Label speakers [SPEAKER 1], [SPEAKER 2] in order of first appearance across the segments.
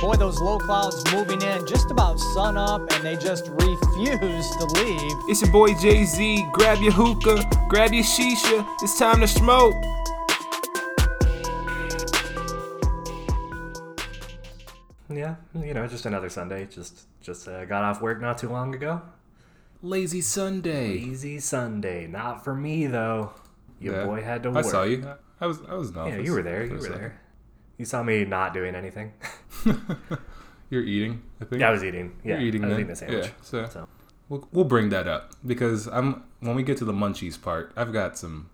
[SPEAKER 1] Boy, those low clouds moving in just about sun up, and they just refuse to leave.
[SPEAKER 2] It's your boy Jay Z. Grab your hookah, grab your shisha. It's time to smoke.
[SPEAKER 3] Yeah, you know, just another Sunday. Just just uh, got off work not too long ago.
[SPEAKER 2] Lazy Sunday.
[SPEAKER 3] Lazy Sunday. Not for me though. Your
[SPEAKER 2] Yeah.
[SPEAKER 3] boy had to work.
[SPEAKER 2] I saw you. I was I was in the
[SPEAKER 3] Yeah, you were there. You were
[SPEAKER 2] second.
[SPEAKER 3] there. You saw me not doing anything.
[SPEAKER 2] You're eating. I think.
[SPEAKER 3] yeah, I was eating. Yeah,
[SPEAKER 2] You're eating
[SPEAKER 3] I was
[SPEAKER 2] then?
[SPEAKER 3] eating the sandwich.
[SPEAKER 2] Yeah, so,
[SPEAKER 3] So.
[SPEAKER 2] We'll, we'll bring that up because I'm when we get to the munchies part, I've got some.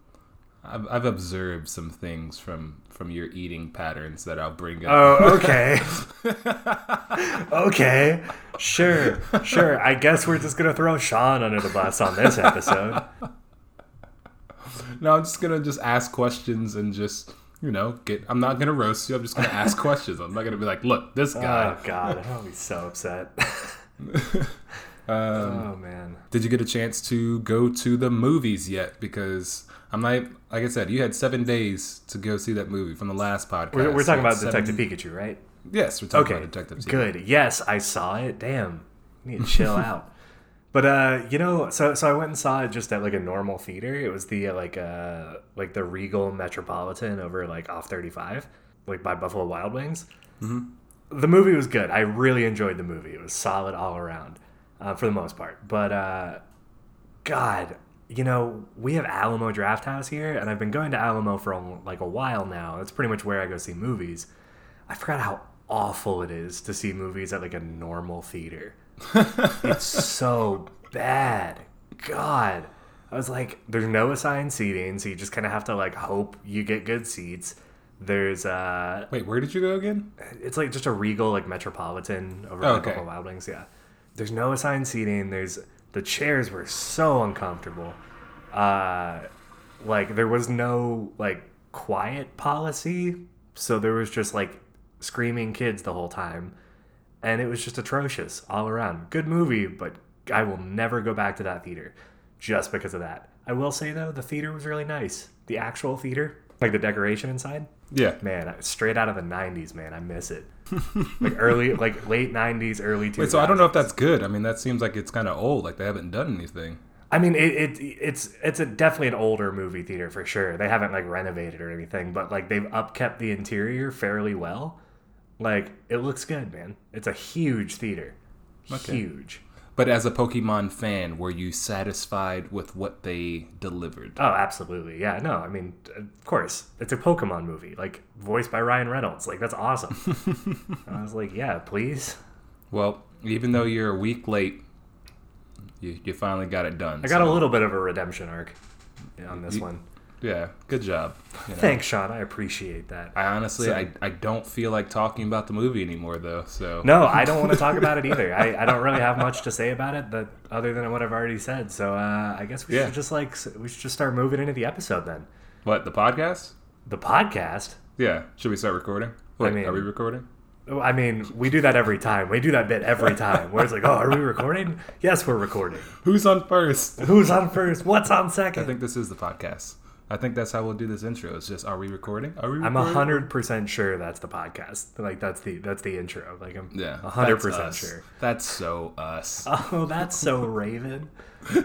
[SPEAKER 2] I've, I've observed some things from from your eating patterns that I'll bring up.
[SPEAKER 3] Oh, okay. okay. Sure. Sure. I guess we're just gonna throw Sean under the bus on this episode.
[SPEAKER 2] No, I'm just gonna just ask questions and just you know get. I'm not gonna roast you. I'm just gonna ask questions. I'm not gonna be like, look, this guy.
[SPEAKER 3] Oh God, I'll be so upset.
[SPEAKER 2] Um,
[SPEAKER 3] oh man.
[SPEAKER 2] Did you get a chance to go to the movies yet? Because I'm not. Like I said, you had seven days to go see that movie from the last podcast.
[SPEAKER 3] We're, we're talking about
[SPEAKER 2] seven-
[SPEAKER 3] Detective Pikachu, right?
[SPEAKER 2] Yes, we're talking
[SPEAKER 3] Okay.
[SPEAKER 2] about Detective Pikachu.
[SPEAKER 3] Good. Yes, I saw it. Damn. You need to chill out. But uh, you know, so so I went and saw it just at like a normal theater. It was the uh, like uh like the Regal Metropolitan over like off 35, like by Buffalo Wild Wings. Mm-hmm. The movie was good. I really enjoyed the movie. It was solid all around, uh, for the most part. But uh, God, you know, we have Alamo Drafthouse here, and I've been going to Alamo for a, like a while now. That's pretty much where I go see movies. I forgot how awful it is to see movies at like a normal theater. it's so bad. God. I was like, there's no assigned seating, so you just kind of have to like hope you get good seats. There's uh
[SPEAKER 2] Wait, where did you go again?
[SPEAKER 3] it's like just a regal like metropolitan over
[SPEAKER 2] Oh, okay.
[SPEAKER 3] Buffalo Wild Wings. Yeah, there's no assigned seating. There's the chairs were so uncomfortable. Uh, like there was no like quiet policy, so there was just like screaming kids the whole time, and it was just atrocious all around. Good movie, but I will never go back to that theater just because of that. I will say though, the theater was really nice. The actual theater, like the decoration inside,
[SPEAKER 2] Yeah.
[SPEAKER 3] man, straight out of the '90s, man. I miss it. like early, like late '90s, early 2000s.
[SPEAKER 2] Wait, so I don't know if that's good. I mean, that seems like it's kind of old. Like they haven't done anything.
[SPEAKER 3] I mean, it, it it's it's a definitely an older movie theater for sure. They haven't like renovated or anything, but like they've upkept the interior fairly well. Like it looks good, man. It's a huge theater,
[SPEAKER 2] Okay.
[SPEAKER 3] huge.
[SPEAKER 2] But as a Pokemon fan, were you satisfied with what they delivered?
[SPEAKER 3] Oh, absolutely. Yeah, no, I mean, of course, it's a Pokemon movie, like voiced by Ryan Reynolds. Like that's awesome. I was like, yeah, please.
[SPEAKER 2] Well, even though you're a week late, you, you finally got it done.
[SPEAKER 3] I got a little bit of a redemption arc on this
[SPEAKER 2] You-
[SPEAKER 3] one.
[SPEAKER 2] Yeah, good job. you know.
[SPEAKER 3] Thanks, Sean. I appreciate that.
[SPEAKER 2] I honestly,
[SPEAKER 3] So-
[SPEAKER 2] I, I don't feel like talking about the movie anymore, though. So
[SPEAKER 3] No, I don't want to talk about it either. I, I don't really have much to say about it, but other than what I've already said. So uh, I guess we
[SPEAKER 2] Yeah.
[SPEAKER 3] should just like we should just start moving into the episode then.
[SPEAKER 2] what the podcast?
[SPEAKER 3] The podcast.
[SPEAKER 2] Yeah, should we start recording? Wait,
[SPEAKER 3] mean-
[SPEAKER 2] are we recording?
[SPEAKER 3] I mean, we do that every time. We do that bit every time. Where it's like, oh, are we recording? Yes, we're recording.
[SPEAKER 2] Who's on first?
[SPEAKER 3] Who's on first? What's on second?
[SPEAKER 2] I think this is the podcast. I think that's how we'll do this intro. It's just, are we recording? Are we? Recording?
[SPEAKER 3] I'm a hundred percent sure that's the podcast. Like that's the that's the intro. Like I'm
[SPEAKER 2] Yeah,
[SPEAKER 3] a hundred percent sure.
[SPEAKER 2] That's so us.
[SPEAKER 3] Oh, that's so Raven.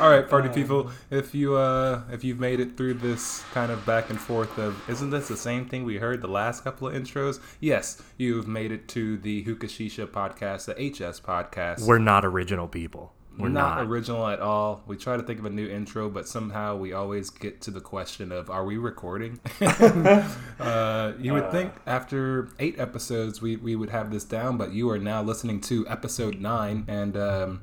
[SPEAKER 2] All right, party people. If you uh, if you've made it through this kind of back and forth of, isn't this the same thing we heard the last couple of intros? Yes, you've made it to the Hookah Shisha podcast, the HS podcast.
[SPEAKER 3] We're not original people. We're
[SPEAKER 2] not,
[SPEAKER 3] not.
[SPEAKER 2] original at all. We try to think of a new intro, but somehow we always get to the question of, are we recording? uh, you would think after eight episodes we, we would have this down, but you are now listening to episode nine, and um,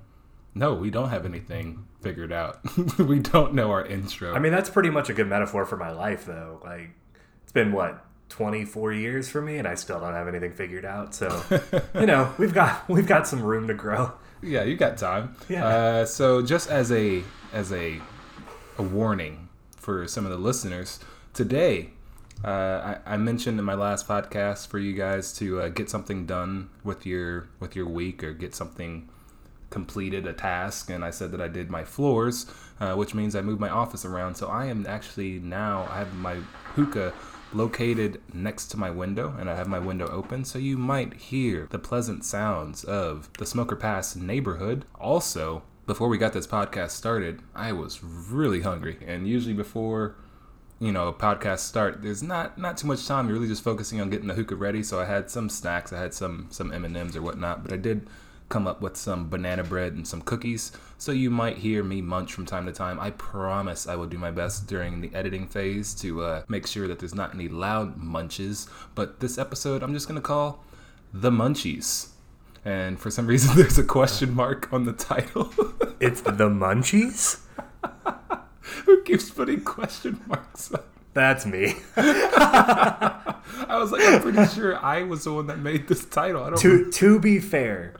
[SPEAKER 2] no, we don't have anything figured out. we don't know our intro.
[SPEAKER 3] I mean, that's pretty much a good metaphor for my life, though. Like, it's been what 24 years for me, and I still don't have anything figured out. So, you know, we've got we've got some room to grow.
[SPEAKER 2] Yeah, you got time.
[SPEAKER 3] Yeah.
[SPEAKER 2] Uh, so just as a as a a warning for some of the listeners today. Uh, I, I mentioned in my last podcast for you guys to uh, get something done with your with your week or get something completed a task, and I said that I did my floors, uh, which means I moved my office around. So I am actually now I have my hookah located next to my window, and I have my window open, so you might hear the pleasant sounds of the Smoker Pass neighborhood. Also, before we got this podcast started, I was really hungry, and usually before you know, a podcast start, there's not not too much time. You're really just focusing on getting the hookah ready. So I had some snacks. I had some some M and M's or whatnot, but I did come up with some banana bread and some cookies. So you might hear me munch from time to time. I promise I will do my best during the editing phase to uh, make sure that there's not any loud munches. But this episode, I'm just gonna call the Munchies. And for some reason, there's a question mark on the title.
[SPEAKER 3] It's the Munchies?
[SPEAKER 2] Who keeps putting question marks up?
[SPEAKER 3] That's me.
[SPEAKER 2] I was like, I'm pretty sure I was the one that made this title. I don't.
[SPEAKER 3] to to be fair,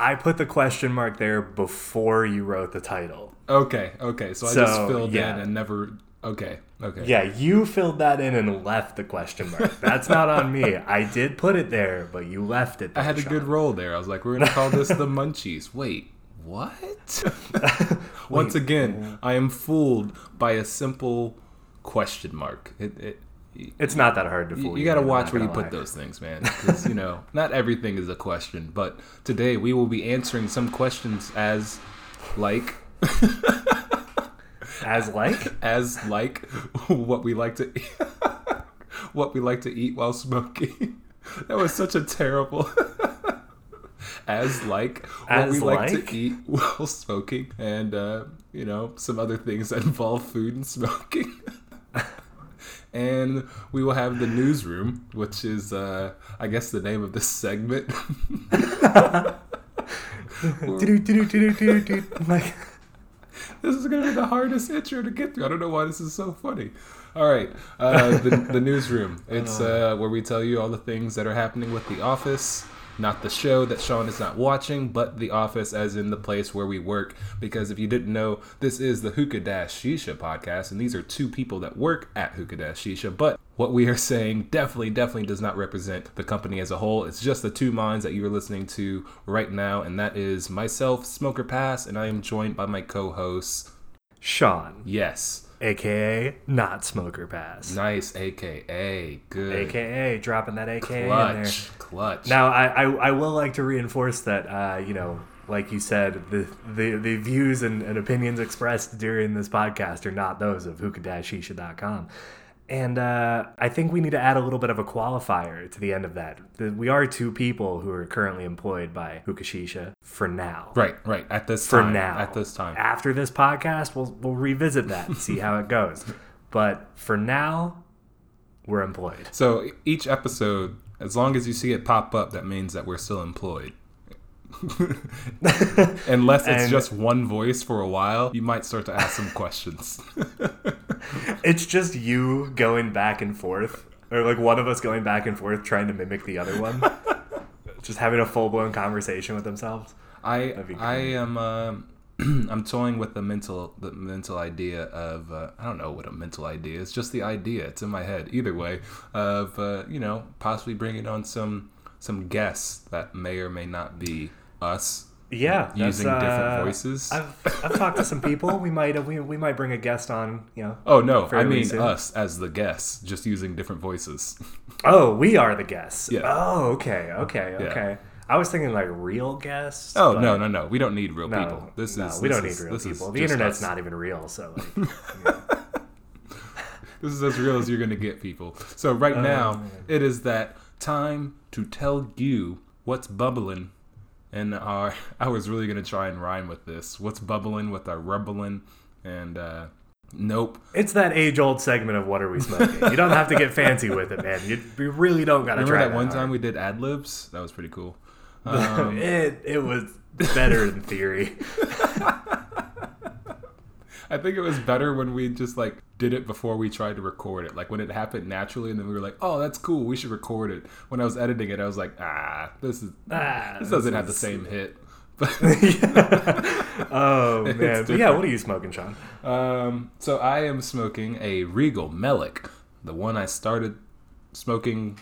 [SPEAKER 3] I put the question mark there before you wrote the title.
[SPEAKER 2] Okay, okay. So, I just filled
[SPEAKER 3] yeah.
[SPEAKER 2] in and never. Okay, okay.
[SPEAKER 3] Yeah, you filled that in and left the question mark. That's not on me. I did put it there, but you left it.
[SPEAKER 2] I
[SPEAKER 3] There,
[SPEAKER 2] had a good roll there. I was like, we're gonna call this the Munchies. Wait, what? Once again, I am fooled by a simple question mark. It, it,
[SPEAKER 3] It's not that hard to fool
[SPEAKER 2] you
[SPEAKER 3] you.
[SPEAKER 2] got to watch where you
[SPEAKER 3] gonna
[SPEAKER 2] put those things, man. Because you know, not everything is a question. But today we will be answering some questions as, like,
[SPEAKER 3] As like,
[SPEAKER 2] as like what we like to eat, what we like to eat while smoking. That was such a terrible as like what
[SPEAKER 3] As
[SPEAKER 2] we like,
[SPEAKER 3] like?
[SPEAKER 2] to eat while smoking and uh, you know some other things that involve food and smoking. And we will have the newsroom, which is uh, I guess the name of this segment.
[SPEAKER 3] Like,
[SPEAKER 2] This is gonna be the hardest intro to get through. I don't know why this is so funny. All right, uh, the the newsroom. It's uh, where we tell you all the things that are happening with The Office. Not the show that Sean is not watching, but The Office, as in the place where we work. Because if you didn't know, this is the Hookah Dash Shisha podcast, and these are two people that work at Hookah Dash Shisha. But what we are saying definitely, definitely does not represent the company as a whole. It's just the two minds that you are listening to right now, and that is myself, Smoker Pass, and I am joined by my co-hosts.
[SPEAKER 3] Sean,
[SPEAKER 2] Yes.
[SPEAKER 3] Aka not smoker pass,
[SPEAKER 2] Nice, aka good,
[SPEAKER 3] aka dropping that aka in there.
[SPEAKER 2] clutch, clutch.
[SPEAKER 3] Now, I, I, I will like to reinforce that, uh, you know, like you said, the the, the views and, and opinions expressed during this podcast are not those of hookah-shisha.com. And uh, I think we need to add a little bit of a qualifier to the end of that. We are two people who are currently employed by Hookah Shisha for now.
[SPEAKER 2] right, right. At this
[SPEAKER 3] For
[SPEAKER 2] time,
[SPEAKER 3] now.
[SPEAKER 2] at this time,
[SPEAKER 3] After this podcast, we'll, we'll revisit that and see how it goes. But for now, we're employed.
[SPEAKER 2] so each episode, as long as you see it pop up, that means that we're still employed. Unless it's
[SPEAKER 3] And-
[SPEAKER 2] just one voice for a while, you might start to ask some questions.
[SPEAKER 3] It's just you going back and forth, or like one of us going back and forth trying to mimic the other one. just having a full blown conversation with themselves.
[SPEAKER 2] I I am um I'm toying with the mental the mental idea of uh, I don't know what a mental idea is just the idea it's in my head either way of uh, you know possibly bringing on some some guests that may or may not be us
[SPEAKER 3] Yeah, that's,
[SPEAKER 2] using different
[SPEAKER 3] uh,
[SPEAKER 2] voices.
[SPEAKER 3] I've, I've talked to some people. We might uh, we, we might bring a guest on. You know.
[SPEAKER 2] oh no, I mean
[SPEAKER 3] soon.
[SPEAKER 2] us as the guests, just using different voices.
[SPEAKER 3] Oh, we are the guests.
[SPEAKER 2] Yeah.
[SPEAKER 3] Oh, okay, okay,
[SPEAKER 2] Yeah.
[SPEAKER 3] okay. I was thinking like real guests.
[SPEAKER 2] Oh no, no, no, we don't need real
[SPEAKER 3] no,
[SPEAKER 2] people. This
[SPEAKER 3] no,
[SPEAKER 2] is
[SPEAKER 3] we
[SPEAKER 2] this
[SPEAKER 3] don't need real people. The internet's
[SPEAKER 2] us.
[SPEAKER 3] not even real, so like,
[SPEAKER 2] This is as real as you're going to get, people. So right
[SPEAKER 3] Oh,
[SPEAKER 2] now, it is that time to tell you what's bubbling. And our, I was really going to try and rhyme with this. What's bubbling with our rubbling? And uh, nope.
[SPEAKER 3] it's that age old segment of what are we smoking. you don't have to get fancy with it, man. You, you really don't got to try.
[SPEAKER 2] Remember
[SPEAKER 3] try
[SPEAKER 2] that one
[SPEAKER 3] hard.
[SPEAKER 2] time we did ad libs? That was pretty cool. Um,
[SPEAKER 3] it it was better in theory.
[SPEAKER 2] I think it was better when we just like did it before we tried to record it. Like when it happened naturally, and then we were like, "Oh, that's cool. We should record it." When I was editing it, I was like, "Ah, this is
[SPEAKER 3] Ah,
[SPEAKER 2] this doesn't have the same hit."
[SPEAKER 3] Oh man, but yeah. What are you smoking, Sean?
[SPEAKER 2] Um, so I am smoking a Regal Melic, the one I started smoking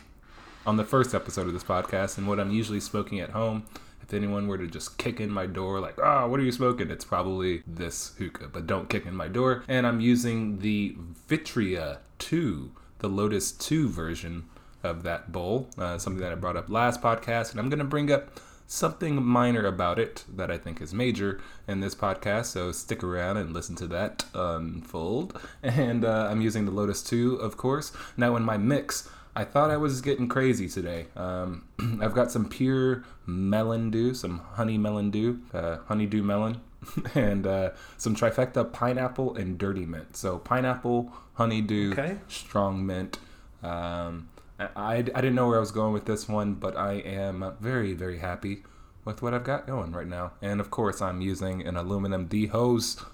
[SPEAKER 2] on the first episode of this podcast, and what I'm usually smoking at home. If anyone were to just kick in my door, like, "Ah, what are you smoking?" It's probably this hookah, but don't kick in my door. And I'm using the Vitria 2, the Lotus 2 version of that bowl, uh, something that I brought up last podcast, and I'm going to bring up something minor about it that I think is major in this podcast. So stick around and listen to that unfold. And uh, I'm using the Lotus 2, of course. Now, in my mix, I thought I was getting crazy today. Um, I've got some pure melon dew, some honey melon dew, uh, honeydew melon, and uh, some trifecta pineapple and dirty mint. So pineapple, honeydew,
[SPEAKER 3] Okay.
[SPEAKER 2] strong mint. Um, I, I, I didn't know where I was going with this one, but I am very, very happy with what I've got going right now. And of course, I'm using an aluminum D hose.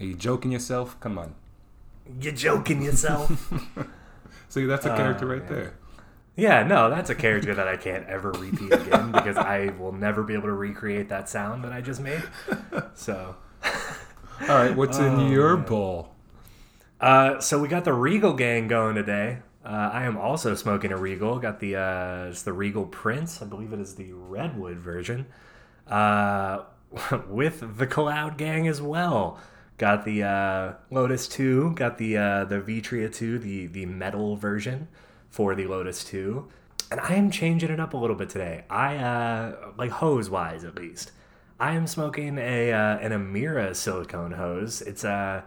[SPEAKER 2] Are you joking yourself? Come on.
[SPEAKER 3] You're joking yourself?
[SPEAKER 2] See, that's a
[SPEAKER 3] Oh,
[SPEAKER 2] character right
[SPEAKER 3] man.
[SPEAKER 2] there.
[SPEAKER 3] yeah, no, that's a character that I can't ever repeat again because I will never be able to recreate that sound that I just made. So,
[SPEAKER 2] All right, what's
[SPEAKER 3] Oh,
[SPEAKER 2] in your
[SPEAKER 3] man.
[SPEAKER 2] bowl?
[SPEAKER 3] uh, so we got the Regal gang going today. Uh, I am also smoking a Regal. Got the uh, it's the Regal Prince. I believe it is the Redwood version. Uh, with the Kaloud Gang as well. Got the uh, Lotus 2, got the uh, the Vitria 2, the the metal version for the Lotus 2. And I am changing it up a little bit today. I uh, like hose wise at least. I am smoking a uh, an Amira silicone hose. It's uh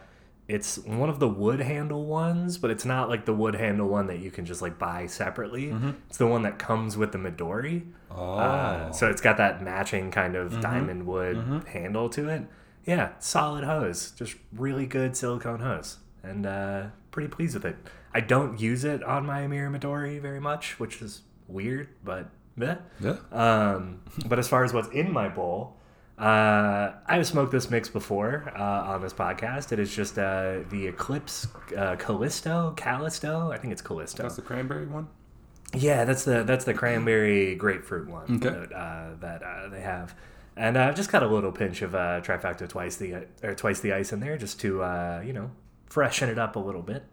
[SPEAKER 3] it's one of the wood handle ones, but it's not like the wood handle one that you can just like buy separately. It's the one that comes with the Midori.
[SPEAKER 2] Oh,
[SPEAKER 3] Uh, so it's got that matching kind of diamond wood handle to it. Yeah, solid hose. Just really good silicone hose. And uh, pretty pleased with it. I don't use it on my Amira Midori very much, which is weird, but meh.
[SPEAKER 2] yeah.
[SPEAKER 3] Um, but as far as what's in my bowl, uh, I've smoked this mix before uh, on this podcast. It is just uh, the Eclipse uh, Callisto, Callisto. I think it's Callisto.
[SPEAKER 2] That's the cranberry one.
[SPEAKER 3] Yeah, that's the that's the cranberry grapefruit one
[SPEAKER 2] Okay.
[SPEAKER 3] that, uh, that uh, they have, and I've uh, just got a little pinch of uh, trifecta twice the or twice the ice in there just to uh, you know freshen it up a little bit.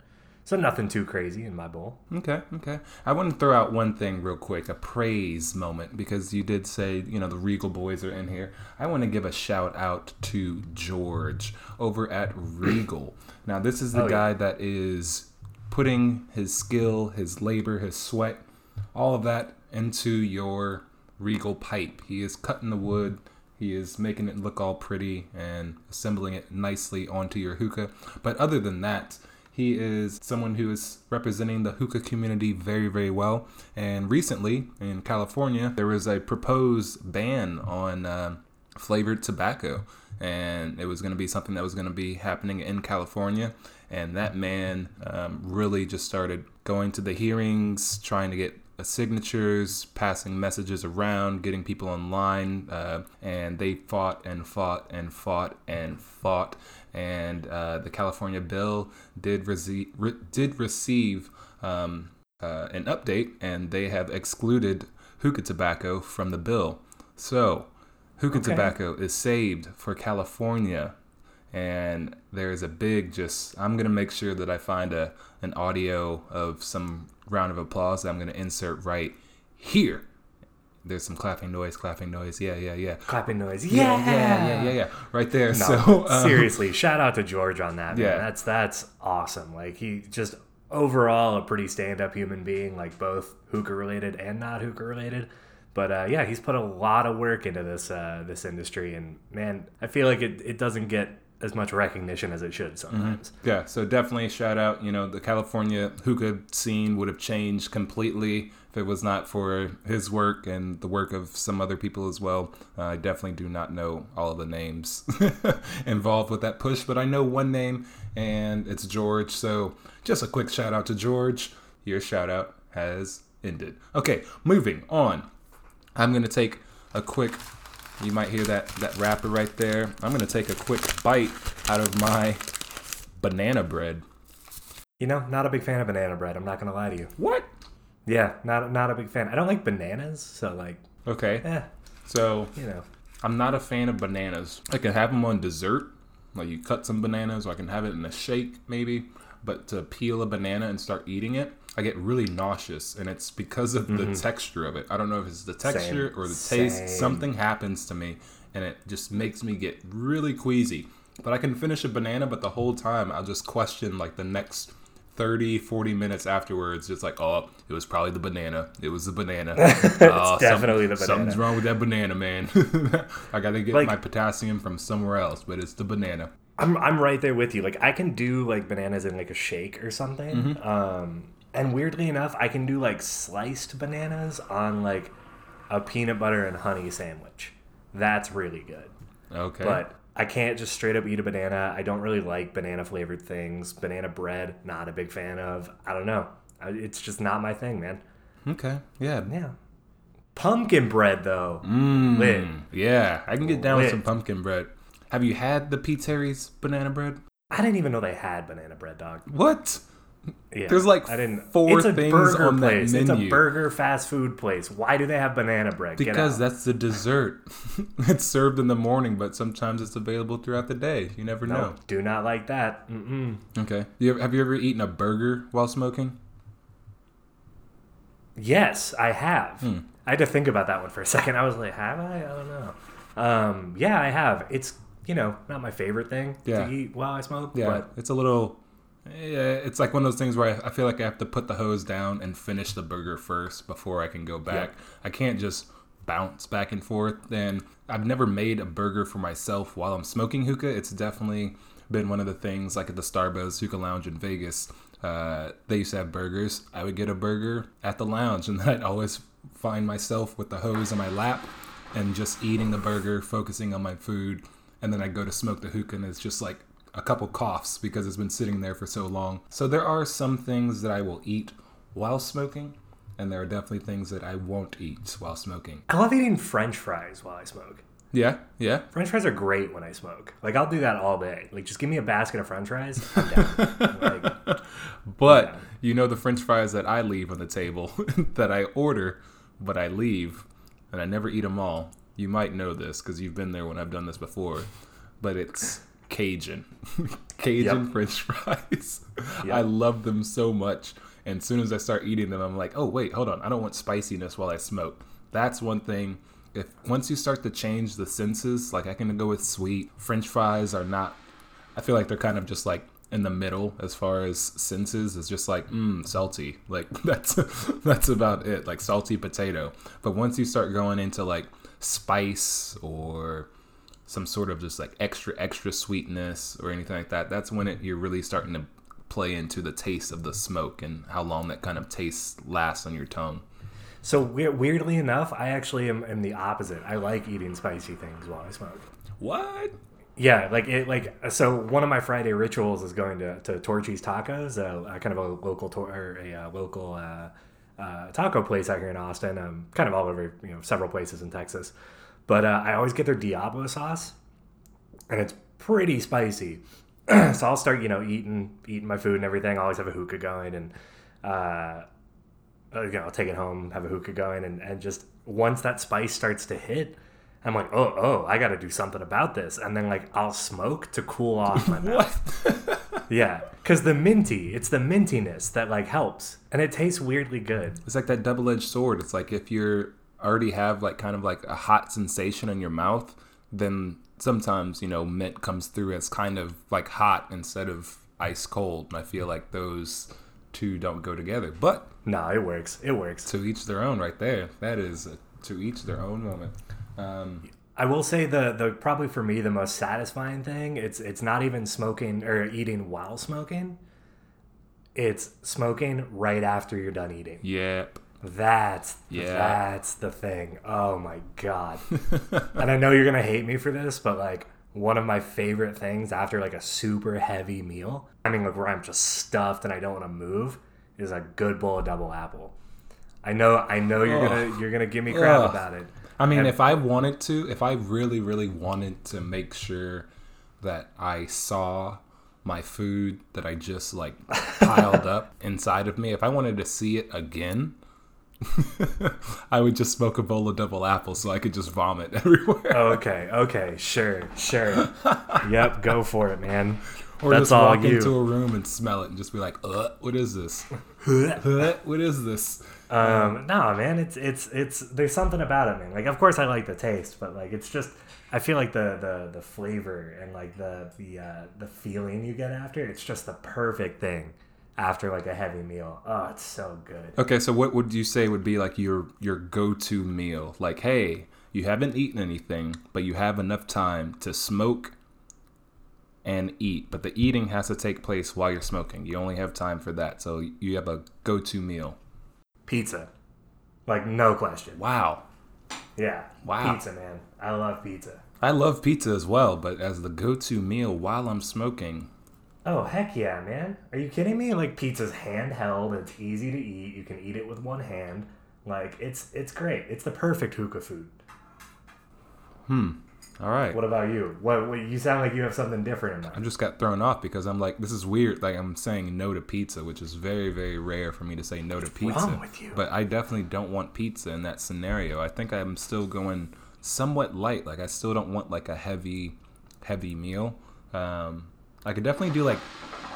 [SPEAKER 3] So nothing too crazy in my bowl.
[SPEAKER 2] Okay, okay. I want to throw out one thing real quick, a praise moment, because you did say, you know, the Regal boys are in here. I want to give a shout out to George over at Regal. Now, this is the
[SPEAKER 3] Oh, yeah.
[SPEAKER 2] guy that is putting his skill, his labor, his sweat, all of that into your Regal pipe. He is cutting the wood. He is making it look all pretty and assembling it nicely onto your hookah. But other than that, he is someone who is representing the hookah community very, very well. And recently in California, there was a proposed ban on uh, flavored tobacco. And it was going to be something that was going to be happening in California. And that man um, really just started going to the hearings, trying to get signatures, passing messages around, getting people online, uh, and they fought and fought and fought and fought. And uh, the California bill did receive re- did receive um, uh, an update, and they have excluded hookah tobacco from the bill. So, hookah
[SPEAKER 3] Okay.
[SPEAKER 2] tobacco is saved for California and there's a big just i'm gonna make sure that i find a an audio of some round of applause that i'm gonna insert right here there's some clapping noise clapping noise yeah yeah yeah
[SPEAKER 3] Clapping noise.
[SPEAKER 2] yeah yeah yeah yeah, yeah. right there
[SPEAKER 3] No,
[SPEAKER 2] so um,
[SPEAKER 3] seriously, shout out to George on that. Man.
[SPEAKER 2] Yeah.
[SPEAKER 3] that's that's awesome. Like he just overall a pretty stand-up human being, like both hookah related and not hookah related. But uh, yeah, he's put a lot of work into this uh, this industry, and man, I feel like it, it doesn't get as much recognition as it should sometimes.
[SPEAKER 2] Yeah, so definitely shout out. You know, the California hookah scene would have changed completely if it was not for his work and the work of some other people as well. Uh, I definitely do not know all of the names involved with that push, but I know one name, and it's George. So just a quick shout out to George. Your shout out has ended. Okay, moving on. I'm gonna take a quick. You might hear that that wrapper right there. I'm gonna take a quick bite out of my banana bread.
[SPEAKER 3] You know, not a big fan of banana bread. I'm not gonna lie to you.
[SPEAKER 2] What?
[SPEAKER 3] Yeah, not not a big fan. I don't like bananas, so like,
[SPEAKER 2] Okay,
[SPEAKER 3] eh,
[SPEAKER 2] so
[SPEAKER 3] you know.
[SPEAKER 2] I'm not a fan of bananas. I can have them on dessert, like you cut some bananas, or I can have it in a shake maybe. But to peel a banana and start eating it, I get really nauseous, and it's because of the mm-hmm. texture of it. I don't know if it's the texture or the taste.
[SPEAKER 3] Same.
[SPEAKER 2] Something happens to me, and it just makes me get really queasy. But I can finish a banana, but the whole time I'll just question like the next 30, 40 minutes afterwards, just like, oh, it was probably the banana. It was the banana. Oh,
[SPEAKER 3] definitely the banana.
[SPEAKER 2] Something's wrong with that banana, man. I got to get
[SPEAKER 3] Like-
[SPEAKER 2] my potassium from somewhere else, but it's the banana.
[SPEAKER 3] I'm I'm right there with you. Like I can do like bananas in like a shake or something. Mm-hmm. Um, and weirdly enough, I can do like sliced bananas on like a peanut butter and honey sandwich. That's really good.
[SPEAKER 2] Okay.
[SPEAKER 3] But I can't just straight up eat a banana. I don't really like banana flavored things. Banana bread, not a big fan of. I don't know. It's just not my thing, man.
[SPEAKER 2] okay. Yeah.
[SPEAKER 3] Yeah. Pumpkin bread though,
[SPEAKER 2] Mm,
[SPEAKER 3] lit.
[SPEAKER 2] Yeah. I can get down with some pumpkin bread. Have you had the P. Terry's banana bread?
[SPEAKER 3] I didn't even know they had banana bread, dog.
[SPEAKER 2] What?
[SPEAKER 3] Yeah,
[SPEAKER 2] There's, like,
[SPEAKER 3] I didn't.
[SPEAKER 2] four
[SPEAKER 3] it's a
[SPEAKER 2] things
[SPEAKER 3] burger
[SPEAKER 2] on that
[SPEAKER 3] place. It's a burger fast food place. Why do they have banana bread?
[SPEAKER 2] Because that's the dessert. it's served in the morning, but sometimes it's available throughout the day. You never
[SPEAKER 3] no,
[SPEAKER 2] know.
[SPEAKER 3] do not like that. Mm-mm.
[SPEAKER 2] Okay. You have you ever eaten a burger while smoking?
[SPEAKER 3] Yes, I have.
[SPEAKER 2] Hmm.
[SPEAKER 3] I had to think about that one for a second. I was like, have I? I don't know. Um, yeah, I have. It's you know not my favorite thing
[SPEAKER 2] Yeah.
[SPEAKER 3] to eat while I smoke.
[SPEAKER 2] Yeah.
[SPEAKER 3] but
[SPEAKER 2] it's a little. Yeah, it's like one of those things where I, I feel like I have to put the hose down and finish the burger first before I can go back. I can't just bounce back and forth. And I've never made a burger for myself while I'm smoking hookah. It's definitely been one of the things, like at the Starbucks Hookah Lounge in Vegas. Uh, they used to have burgers. I would get a burger at the lounge, and I'd always find myself with the hose in my lap and just eating the burger, focusing on my food. And then I go to smoke the hookah, and it's just like a couple coughs because it's been sitting there for so long. So there are some things that I will eat while smoking, and there are definitely things that I won't eat while smoking.
[SPEAKER 3] I love eating French fries while I smoke.
[SPEAKER 2] Yeah, yeah.
[SPEAKER 3] French fries are great when I smoke. Like I'll do that all day. Like just give me a basket of French fries. Like,
[SPEAKER 2] But
[SPEAKER 3] Yeah.
[SPEAKER 2] you know the French fries that I leave on the table that I order, but I leave, and I never eat them all. You might know this because you've been there when I've done this before, but it's Cajun, Cajun
[SPEAKER 3] Yep.
[SPEAKER 2] French fries.
[SPEAKER 3] Yep.
[SPEAKER 2] I love them so much, and as soon as I start eating them, I'm like, oh wait, hold on, I don't want spiciness while I smoke. That's one thing. If once you start to change the senses, like I can go with sweet. French fries are not I feel like they're kind of just like in the middle as far as senses. It's just like mm, salty. Like that's that's about it. Like salty potato. But once you start going into like spice or some sort of just like extra extra sweetness or anything like that, that's when it you're really starting to play into the taste of the smoke and how long that kind of taste lasts on your tongue.
[SPEAKER 3] so weirdly enough, I actually am, am the opposite. I like eating spicy things while I smoke.
[SPEAKER 2] What?
[SPEAKER 3] Yeah, like it, like so. One of my Friday rituals is going to to Torchy's Tacos, uh, uh, kind of a local tor- or a uh, local uh, uh, taco place out here in Austin. Um, kind of all over you know several places in Texas, but uh, I always get their Diablo sauce, and it's pretty spicy. so I'll start you know eating eating my food and everything. I always have a hookah going and. Uh, you know, I'll take it home, have a hookah going, and, and just once that spice starts to hit, I'm like, oh, oh, I got to do something about this. And then, like, I'll smoke to cool off my mouth. Yeah. Because the minty, it's the mintiness that, like, helps. And it tastes weirdly good.
[SPEAKER 2] It's like that double-edged sword. It's like if you're already have like kind of like a hot sensation in your mouth, then sometimes you know mint comes through as kind of like hot instead of ice cold. And I feel like those two don't go together. But
[SPEAKER 3] nah, it works. It works.
[SPEAKER 2] to each their own, right there. That is a, to each their own moment. Um,
[SPEAKER 3] I will say the the probably for me the most satisfying thing it's it's not even smoking or eating while smoking. It's smoking right after you're done eating.
[SPEAKER 2] yep.
[SPEAKER 3] That's
[SPEAKER 2] Yeah.
[SPEAKER 3] that's the thing. Oh my god. and I know you're gonna hate me for this, but like one of my favorite things after like a super heavy meal, I mean like where I'm just stuffed and I don't want to move, is a good bowl of double apple. I know I know you're gonna you're gonna give me crap
[SPEAKER 2] Ugh.
[SPEAKER 3] about it.
[SPEAKER 2] I mean,
[SPEAKER 3] And-
[SPEAKER 2] if I wanted to, if I really, really wanted to make sure that I saw my food that I just like piled up inside of me, if I wanted to see it again, I would just smoke a bowl of double apple so I could just vomit everywhere.
[SPEAKER 3] Okay, okay, sure, sure. yep, go for it, man.
[SPEAKER 2] Or
[SPEAKER 3] That's
[SPEAKER 2] just walk
[SPEAKER 3] you.
[SPEAKER 2] into a room and smell it and just be like, uh, what is this? Uh, what is this?
[SPEAKER 3] Um, no, man, it's it's it's there's something about it, man. Like, of course, I like the taste, but like, it's just I feel like the the the flavor and like the the uh, the feeling you get after, it's just the perfect thing. After like a heavy meal. Oh, it's so good.
[SPEAKER 2] Okay, so what would you say would be like your your go-to meal? Like, hey, you haven't eaten anything, but you have enough time to smoke and eat, but the eating has to take place while you're smoking. You only have time for that. So you have a go-to meal.
[SPEAKER 3] Pizza. Like no question.
[SPEAKER 2] Wow.
[SPEAKER 3] Yeah.
[SPEAKER 2] Wow.
[SPEAKER 3] Pizza, man. I love pizza.
[SPEAKER 2] I love pizza as well, but as the go-to meal while I'm smoking,
[SPEAKER 3] Oh heck yeah, man! Are you kidding me? Like pizza's handheld. It's easy to eat. You can eat it with one hand. Like it's it's great. It's the perfect hookah food. Hmm.
[SPEAKER 2] All right.
[SPEAKER 3] What about you? What, what you sound like you have something different in mind.
[SPEAKER 2] I just got thrown off because I'm like, this is weird. Like I'm saying no to pizza, which is very, very rare for me to say no to pizza.
[SPEAKER 3] wrong with you?
[SPEAKER 2] But I definitely don't want pizza in that scenario. I think I'm still going somewhat light. Like I still don't want like a heavy, heavy meal. Um, I could definitely do like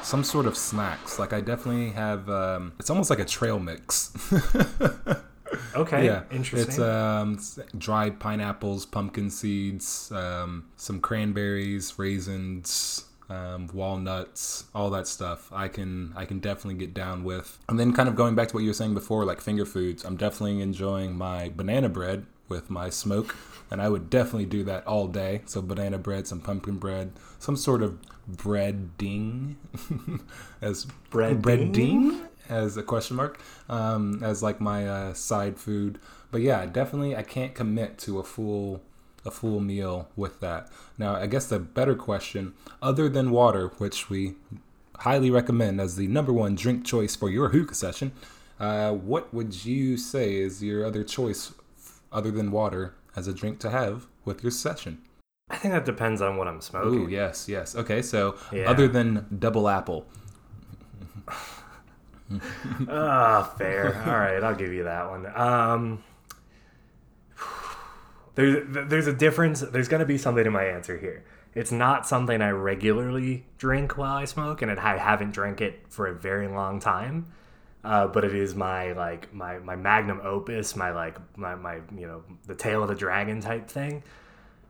[SPEAKER 2] some sort of snacks. Like I definitely have. Um, it's almost like a trail mix.
[SPEAKER 3] Okay,
[SPEAKER 2] yeah,
[SPEAKER 3] interesting.
[SPEAKER 2] It's um, dried pineapples, pumpkin seeds, um, some cranberries, raisins, um, walnuts, all that stuff. I can I can definitely get down with. And then kind of going back to what you were saying before, like finger foods. I'm definitely enjoying my banana bread with my smoke, and I would definitely do that all day. So banana bread, some pumpkin bread, some sort of breading, as
[SPEAKER 3] Breading?
[SPEAKER 2] breading as a question mark um, as like my uh, side food. But yeah, definitely I can't commit to a full a full meal with that. Now, I guess the better question, other than water, which we highly recommend as the number one drink choice for your hookah session, uh, what would you say is your other choice other than water as a drink to have with your session?
[SPEAKER 3] I think that depends on what I'm smoking.
[SPEAKER 2] Ooh, yes, yes. Okay, so
[SPEAKER 3] Yeah.
[SPEAKER 2] other than double apple,
[SPEAKER 3] Ah, fair. All right, I'll give you that one. Um, there's there's a difference. There's gonna be something in my answer here. It's not something I regularly drink while I smoke, and it, I haven't drank it for a very long time. Uh, but it is my like my my magnum opus, my like my my you know the tail of the dragon type thing.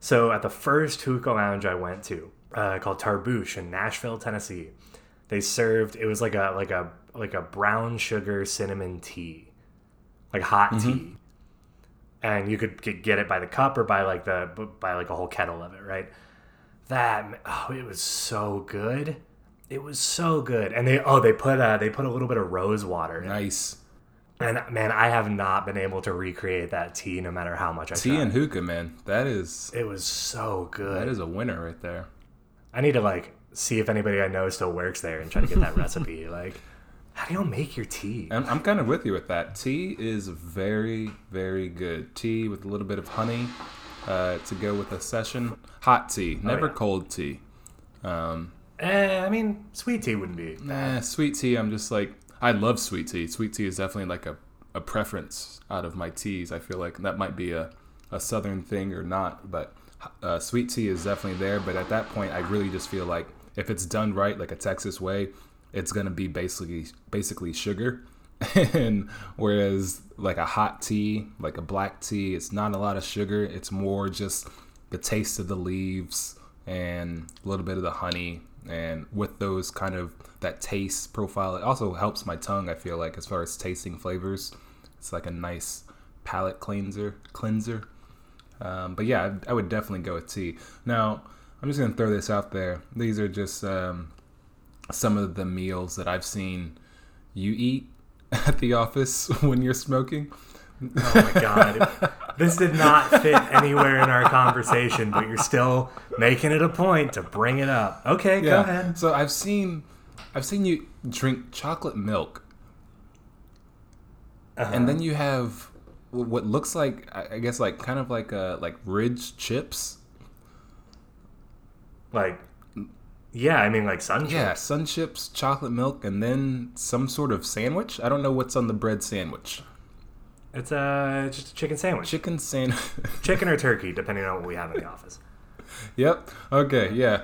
[SPEAKER 3] So at the first hookah lounge I went to, uh, called Tarbouche in Nashville, Tennessee, they served it was like a like a like a brown sugar cinnamon tea, like hot tea, and you could get it by the cup or by like the by like a whole kettle of it, right? That oh, it was so good. It was so good, and they oh they put uh, they put a little bit of rose water in, it. And man, I have not been able to recreate that tea no matter how much I
[SPEAKER 2] Tea and hookah, man. That is
[SPEAKER 3] It was so good.
[SPEAKER 2] that is a winner right there.
[SPEAKER 3] I need to like see if anybody I know still works there and try to get that recipe. Like, how do y'all make your tea?
[SPEAKER 2] I'm, I'm kind of with you with that. Tea is very, very good. Tea with a little bit of honey uh, to go with a session. Hot tea, never
[SPEAKER 3] yeah.
[SPEAKER 2] cold tea. Um,
[SPEAKER 3] Eh, I mean, sweet tea wouldn't be.
[SPEAKER 2] nah, sweet tea. I'm just like I love sweet tea. Sweet tea is definitely like a, a preference out of my teas. I feel like that might be a, a southern thing or not, but uh, sweet tea is definitely there. But at that point, I really just feel like if it's done right, like a Texas way, it's gonna be basically basically sugar. and whereas like a hot tea, like a black tea, it's not a lot of sugar. It's more just the taste of the leaves and a little bit of the honey and with those kind of that taste profile it also helps my tongue i feel like as far as tasting flavors. It's like a nice palate cleanser cleanser. Um, but yeah I, I would definitely go with tea. Now i'm just gonna throw this out there. These are just um, some of the meals that i've seen you eat at the office when you're smoking
[SPEAKER 3] Oh my god, this did not fit anywhere in our conversation, but you're still making it a point to bring it up. Okay, go ahead.
[SPEAKER 2] So I've seen, I've seen you drink chocolate milk,
[SPEAKER 3] Uh-huh.
[SPEAKER 2] and then you have what looks like, I guess, like kind of like uh like ridge chips.
[SPEAKER 3] Like, yeah, I mean, like sun
[SPEAKER 2] Yeah, sun chips, chocolate milk, and then some sort of sandwich. I don't know what's on the bread sandwich.
[SPEAKER 3] It's uh, just a chicken sandwich.
[SPEAKER 2] Chicken sandwich.
[SPEAKER 3] Chicken or turkey, depending on what we have in the office.
[SPEAKER 2] yep. Okay. Yeah.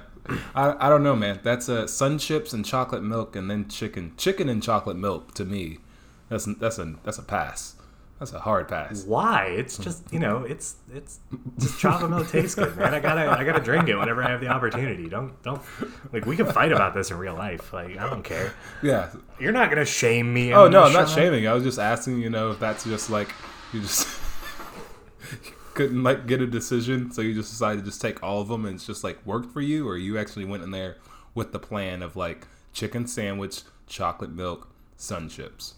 [SPEAKER 2] I, I don't know, man. That's uh, sun chips and chocolate milk, and then chicken. Chicken and chocolate milk to me, that's that's a that's a pass. That's a hard pass.
[SPEAKER 3] Why? It's just you know, it's it's just chocolate milk tastes good, man. I gotta I gotta drink it whenever I have the opportunity. Don't don't like we can fight about this in real life. Like I don't care.
[SPEAKER 2] Yeah.
[SPEAKER 3] You're not gonna shame me.
[SPEAKER 2] Oh no, I'm not shaming. I was just asking, you know, if that's just like you just couldn't like get a decision, so you just decided to just take all of them and it's just like worked for you, or you actually went in there with the plan of like chicken sandwich, chocolate milk, sun chips.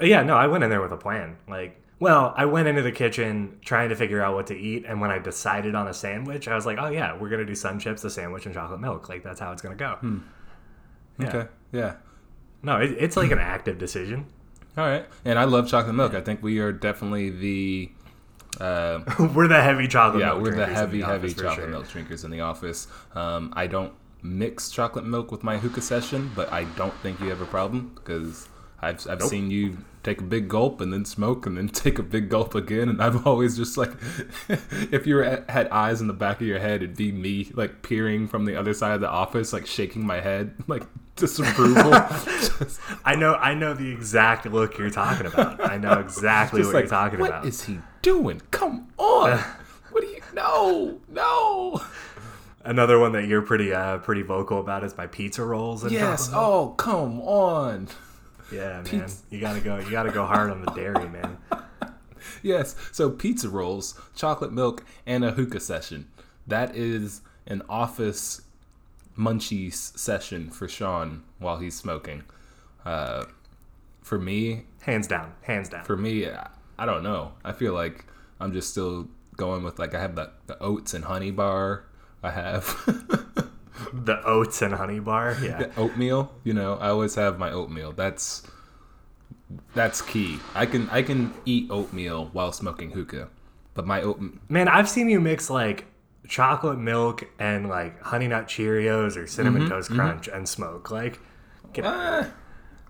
[SPEAKER 3] Yeah, no, I went in there with a plan. Like, well, I went into the kitchen trying to figure out what to eat, and when I decided on a sandwich, I was like, oh yeah, we're gonna do sun chips, a sandwich, and chocolate milk. Like that's how it's gonna go. Yeah.
[SPEAKER 2] Okay. Yeah.
[SPEAKER 3] No, it, it's like an active decision.
[SPEAKER 2] All right. And I love chocolate milk. I think we are definitely the uh,
[SPEAKER 3] we're the heavy chocolate
[SPEAKER 2] yeah,
[SPEAKER 3] milk.
[SPEAKER 2] we're the heavy, heavy chocolate
[SPEAKER 3] sure.
[SPEAKER 2] milk drinkers in the office. Um, I don't mix chocolate milk with my hookah session, but I don't think you have a problem because I've, I've
[SPEAKER 3] Nope.
[SPEAKER 2] seen you take a big gulp and then smoke and then take a big gulp again. And I've always just like, if you were at, had eyes in the back of your head, it'd be me like peering from the other side of the office, like shaking my head, like disapproval. just,
[SPEAKER 3] I know, I know the exact look you're talking about. I know exactly what
[SPEAKER 2] like,
[SPEAKER 3] you're talking
[SPEAKER 2] what
[SPEAKER 3] about.
[SPEAKER 2] is he doing? Come on. what do you, no, no.
[SPEAKER 3] Another one that you're pretty, uh, pretty vocal about is my pizza rolls. And
[SPEAKER 2] Yes.
[SPEAKER 3] chocolate.
[SPEAKER 2] Oh, come on.
[SPEAKER 3] Yeah, man.
[SPEAKER 2] pizza-
[SPEAKER 3] You gotta go. You gotta go hard on the dairy, man.
[SPEAKER 2] Yes. So pizza rolls, chocolate milk, and a hookah session. That is an office munchies session for Sean while he's smoking. Uh, for me,
[SPEAKER 3] Hands down, hands down.
[SPEAKER 2] for me, I- I don't know. I feel like I'm just still going with like I have the, the oats and honey bar. I have
[SPEAKER 3] the oats and honey bar. Yeah.
[SPEAKER 2] the oatmeal. You know, I always have my oatmeal. That's that's key. I can I can eat oatmeal while smoking hookah, but my oat
[SPEAKER 3] Man, I've seen you mix like chocolate milk and like honey nut Cheerios or cinnamon
[SPEAKER 2] Mm-hmm,
[SPEAKER 3] toast crunch and smoke. Like, get,
[SPEAKER 2] Ah.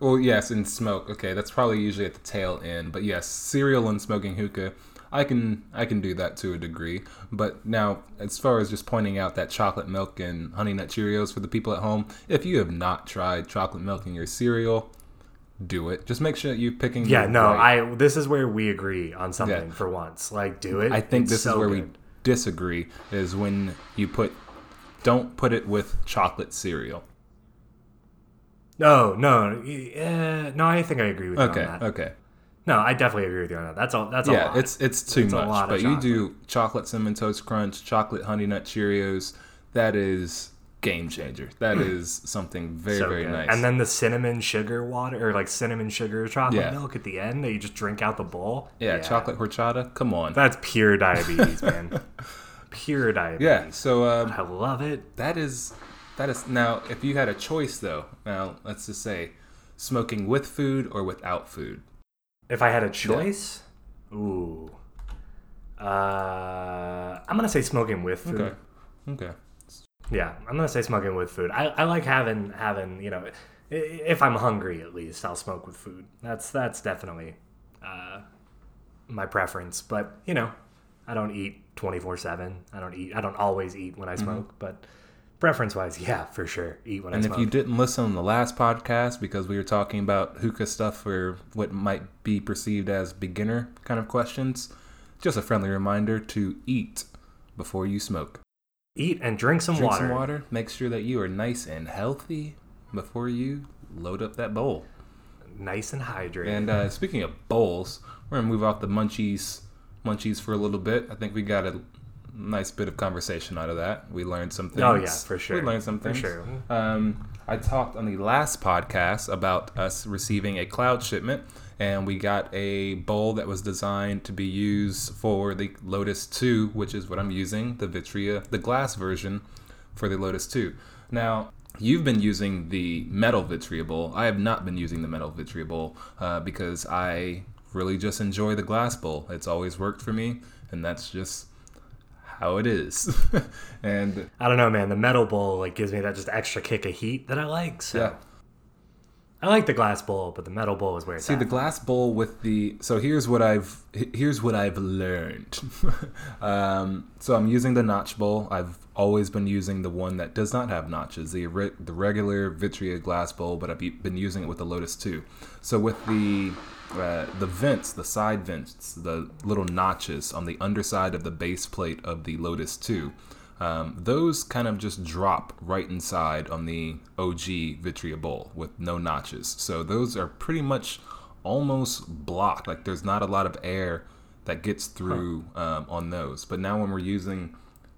[SPEAKER 2] Well, yes, and smoke. Okay, that's probably usually at the tail end. But yes, cereal and smoking hookah, I can I can do that to a degree. But now, as far as just pointing out that chocolate milk and honey nut Cheerios for the people at home, if you have not tried chocolate milk in your cereal, do it. Just make sure that you're picking.
[SPEAKER 3] yeah, no,
[SPEAKER 2] right-
[SPEAKER 3] I. This is where we agree on something
[SPEAKER 2] Yeah.
[SPEAKER 3] for once. Like, do it.
[SPEAKER 2] I think
[SPEAKER 3] It's
[SPEAKER 2] this is
[SPEAKER 3] so
[SPEAKER 2] where we disagree. Is when you put, don't put it with chocolate cereal.
[SPEAKER 3] No, no, uh, no. I think I agree with you
[SPEAKER 2] Okay,
[SPEAKER 3] on that.
[SPEAKER 2] okay.
[SPEAKER 3] No, I definitely agree with you on that. That's all. That's a
[SPEAKER 2] yeah,
[SPEAKER 3] lot.
[SPEAKER 2] it's it's too
[SPEAKER 3] It's a
[SPEAKER 2] much. But you do chocolate cinnamon toast crunch, chocolate honey nut Cheerios. That is game changer. That is something very
[SPEAKER 3] so
[SPEAKER 2] very
[SPEAKER 3] good.
[SPEAKER 2] nice.
[SPEAKER 3] And then the cinnamon sugar water or like cinnamon sugar chocolate
[SPEAKER 2] Yeah.
[SPEAKER 3] milk at the end that you just drink out the bowl.
[SPEAKER 2] yeah, chocolate horchata. Come on.
[SPEAKER 3] That's pure diabetes, man. Pure diabetes.
[SPEAKER 2] yeah. So um,
[SPEAKER 3] I love it.
[SPEAKER 2] that is that is now. If you had a choice though, now let's just say smoking with food or without food.
[SPEAKER 3] If I had a choice, ooh, uh, I'm gonna say smoking with food.
[SPEAKER 2] Okay. Okay.
[SPEAKER 3] Yeah, I'm gonna say smoking with food. I, I like having having you know, if I'm hungry at least, I'll smoke with food. That's that's definitely uh, my preference. But you know, I don't eat 24 seven. I don't eat. I don't always eat when I smoke. But preference wise, yeah, for sure, eat when.
[SPEAKER 2] And
[SPEAKER 3] I
[SPEAKER 2] if
[SPEAKER 3] smoke.
[SPEAKER 2] you didn't listen on the last podcast because we were talking about hookah stuff for what might be perceived as beginner kind of questions, just a friendly reminder to eat before you smoke.
[SPEAKER 3] eat and drink some
[SPEAKER 2] Drink
[SPEAKER 3] water.
[SPEAKER 2] some water. Make sure that you are nice and healthy before you load up that bowl.
[SPEAKER 3] Nice and hydrated.
[SPEAKER 2] And uh, speaking of bowls, we're gonna move off the munchies, munchies for a little bit. I think we got a nice bit of conversation out of that. We learned some things.
[SPEAKER 3] Oh, yeah, for sure.
[SPEAKER 2] We learned some things.
[SPEAKER 3] For sure.
[SPEAKER 2] Um, I talked on the last podcast about us receiving a Kaloud shipment, and we got a bowl that was designed to be used for the Lotus 2, which is what I'm using, the Vitria, the glass version for the Lotus 2. Now, you've been using the metal Vitria bowl. I have not been using the metal Vitria bowl uh, because I really just enjoy the glass bowl. It's always worked for me, and that's just how it is. and
[SPEAKER 3] I don't know, man. The metal bowl like gives me that just extra kick of heat that I like. So
[SPEAKER 2] yeah.
[SPEAKER 3] I like the glass bowl, but the metal bowl is where it's
[SPEAKER 2] See
[SPEAKER 3] at.
[SPEAKER 2] the glass bowl with the so here's what I've here's what I've learned. um, so I'm using the notch bowl. I've always been using the one that does not have notches, the re- the regular Vitria glass bowl, but I've been using it with the Lotus 2. So with the uh, the vents, the side vents, the little notches on the underside of the base plate of the Lotus 2, um, those kind of just drop right inside on the OG Vitria Bowl with no notches. So those are pretty much almost blocked. Like there's not a lot of air that gets through um, on those. But now when we're using,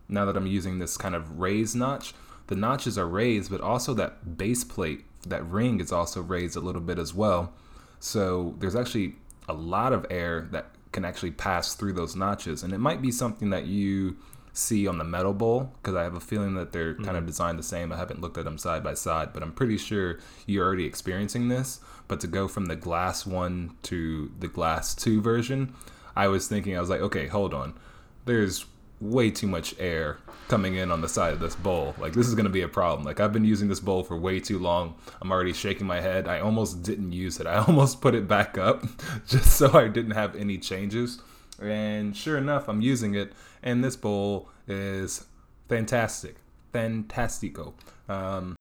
[SPEAKER 2] now that I'm using this kind of raised notch, the notches are raised, but also that base plate, that ring is also raised a little bit as well. So there's actually a lot of air that can actually pass through those notches. And it might be something that you see on the metal bowl because I have a feeling that they're kind of mm-hmm. designed the same. I haven't looked at them side by side, but I'm pretty sure you're already experiencing this. But to go from the glass one to the glass two version, I was thinking, I was like, okay, hold on. There's way too much air coming in on the side of this bowl. Like this is going to be a problem. Like I've been using this bowl for way too long. I'm already shaking my head. I almost didn't use it. I almost put it back up just so I didn't have any changes. And sure enough, I'm using it and this bowl is fantastic. Fantastico. Um,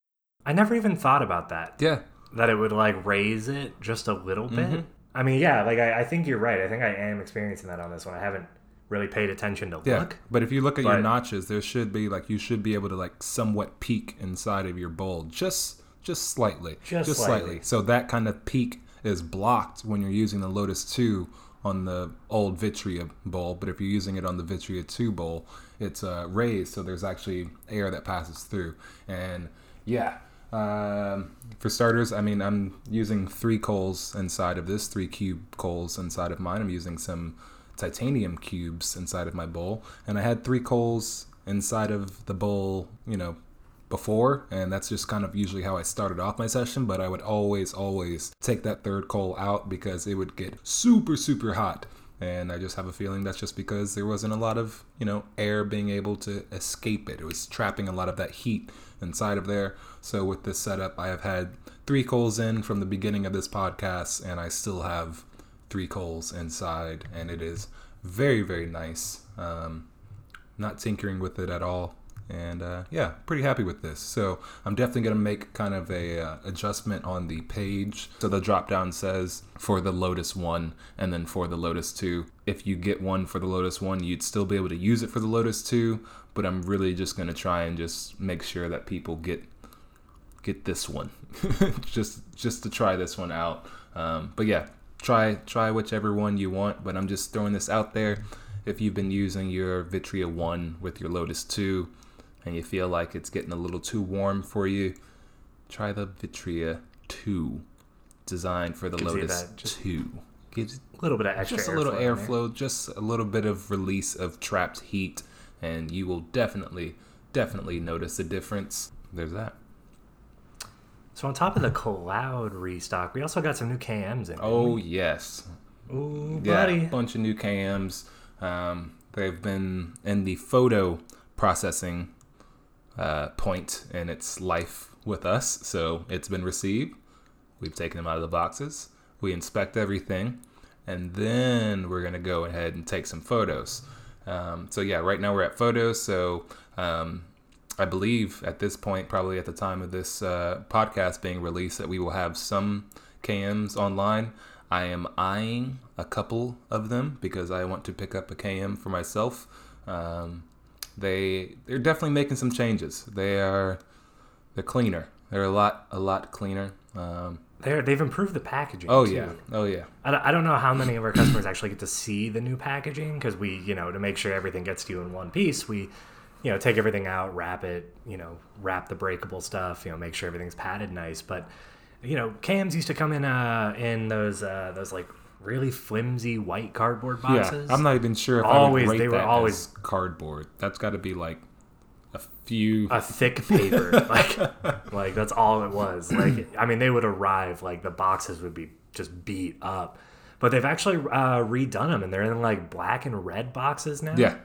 [SPEAKER 3] I never even thought about that.
[SPEAKER 2] yeah.
[SPEAKER 3] That it would like raise it just a little bit.
[SPEAKER 2] Mm-hmm.
[SPEAKER 3] I mean, yeah, like I, I think you're right. I think I am experiencing that on this one. I haven't really paid attention to
[SPEAKER 2] Yeah,
[SPEAKER 3] look.
[SPEAKER 2] but if you look at your notches, there should be like you should be able to like somewhat peek inside of your bowl, just just slightly,
[SPEAKER 3] Just
[SPEAKER 2] slightly.
[SPEAKER 3] slightly.
[SPEAKER 2] So that kind of peak is blocked when you're using the Lotus Two on the old Vitria bowl, but if you're using it on the Vitria Two bowl, it's uh, raised, so there's actually air that passes through. And yeah, um, for starters, I mean I'm using three coals inside of this, three cube coals inside of mine. I'm using some titanium cubes inside of my bowl, and I had three coals inside of the bowl, you know, before, and that's just kind of usually how I started off my session. But I would always, always take that third coal out because it would get super, super hot. And I just have a feeling that's just because there wasn't a lot of, you know, air being able to escape it. It was trapping a lot of that heat inside of there. So with this setup, I have had three coals in from the beginning of this podcast, and I still have three coals inside, and it is very, very nice. Um, not tinkering with it at all and uh, yeah pretty happy with this. So i'm definitely to make kind of a uh, adjustment on the page. So the drop down says for the lotus 1 and then for the lotus 2 if you get one for the lotus 1 you'd still be able to use it for the lotus 2 but i'm really just to try and just make sure that people get get this one. Just just to try this one out. Um, but yeah try try whichever one you want but i'm just throwing this out there. If you've been using your vitria 1 with your lotus 2 and you feel like it's getting a little too warm for you try the vitria 2 designed for the
[SPEAKER 3] Gives
[SPEAKER 2] lotus
[SPEAKER 3] that
[SPEAKER 2] 2 gives
[SPEAKER 3] A little bit of extra
[SPEAKER 2] just a little
[SPEAKER 3] airflow
[SPEAKER 2] just a little bit of release of trapped heat, and you will definitely, definitely notice a difference. There's that.
[SPEAKER 3] So on top of the Kaloud restock, we also got some new KMs in.
[SPEAKER 2] Oh yes,
[SPEAKER 3] Ooh,
[SPEAKER 2] yeah,
[SPEAKER 3] buddy.
[SPEAKER 2] bunch of new KMs. Um, they've been in the photo processing uh, point in its life with us, so it's been received. We've taken them out of the boxes. We inspect everything, and then we're gonna go ahead and take some photos. Um, so yeah, right now we're at photos. So um, I believe at this point, probably at the time of this uh, podcast being released, that we will have some KMs online. I am eyeing a couple of them because I want to pick up a KM for myself. Um, they they're definitely making some changes. They are they're cleaner. They're a lot a lot cleaner. Um,
[SPEAKER 3] They're, they've improved the packaging.
[SPEAKER 2] oh
[SPEAKER 3] too.
[SPEAKER 2] yeah, oh yeah.
[SPEAKER 3] I don't- I don't know how many of our customers actually get to see the new packaging because we, you know, to make sure everything gets to you in one piece, we, you know, take everything out, wrap it, you know, wrap the breakable stuff, you know, make sure everything's padded nice. But, you know, cams used to come in uh in those uh those like really flimsy white cardboard boxes.
[SPEAKER 2] Yeah, I'm not even sure if
[SPEAKER 3] Always-
[SPEAKER 2] I would rate
[SPEAKER 3] they were always-
[SPEAKER 2] cardboard. That's got to be like a few.
[SPEAKER 3] a thick paper like like that's all it was like i mean they would arrive like the boxes would be just beat up but they've actually uh, redone them and they're in like black and red boxes now
[SPEAKER 2] yeah,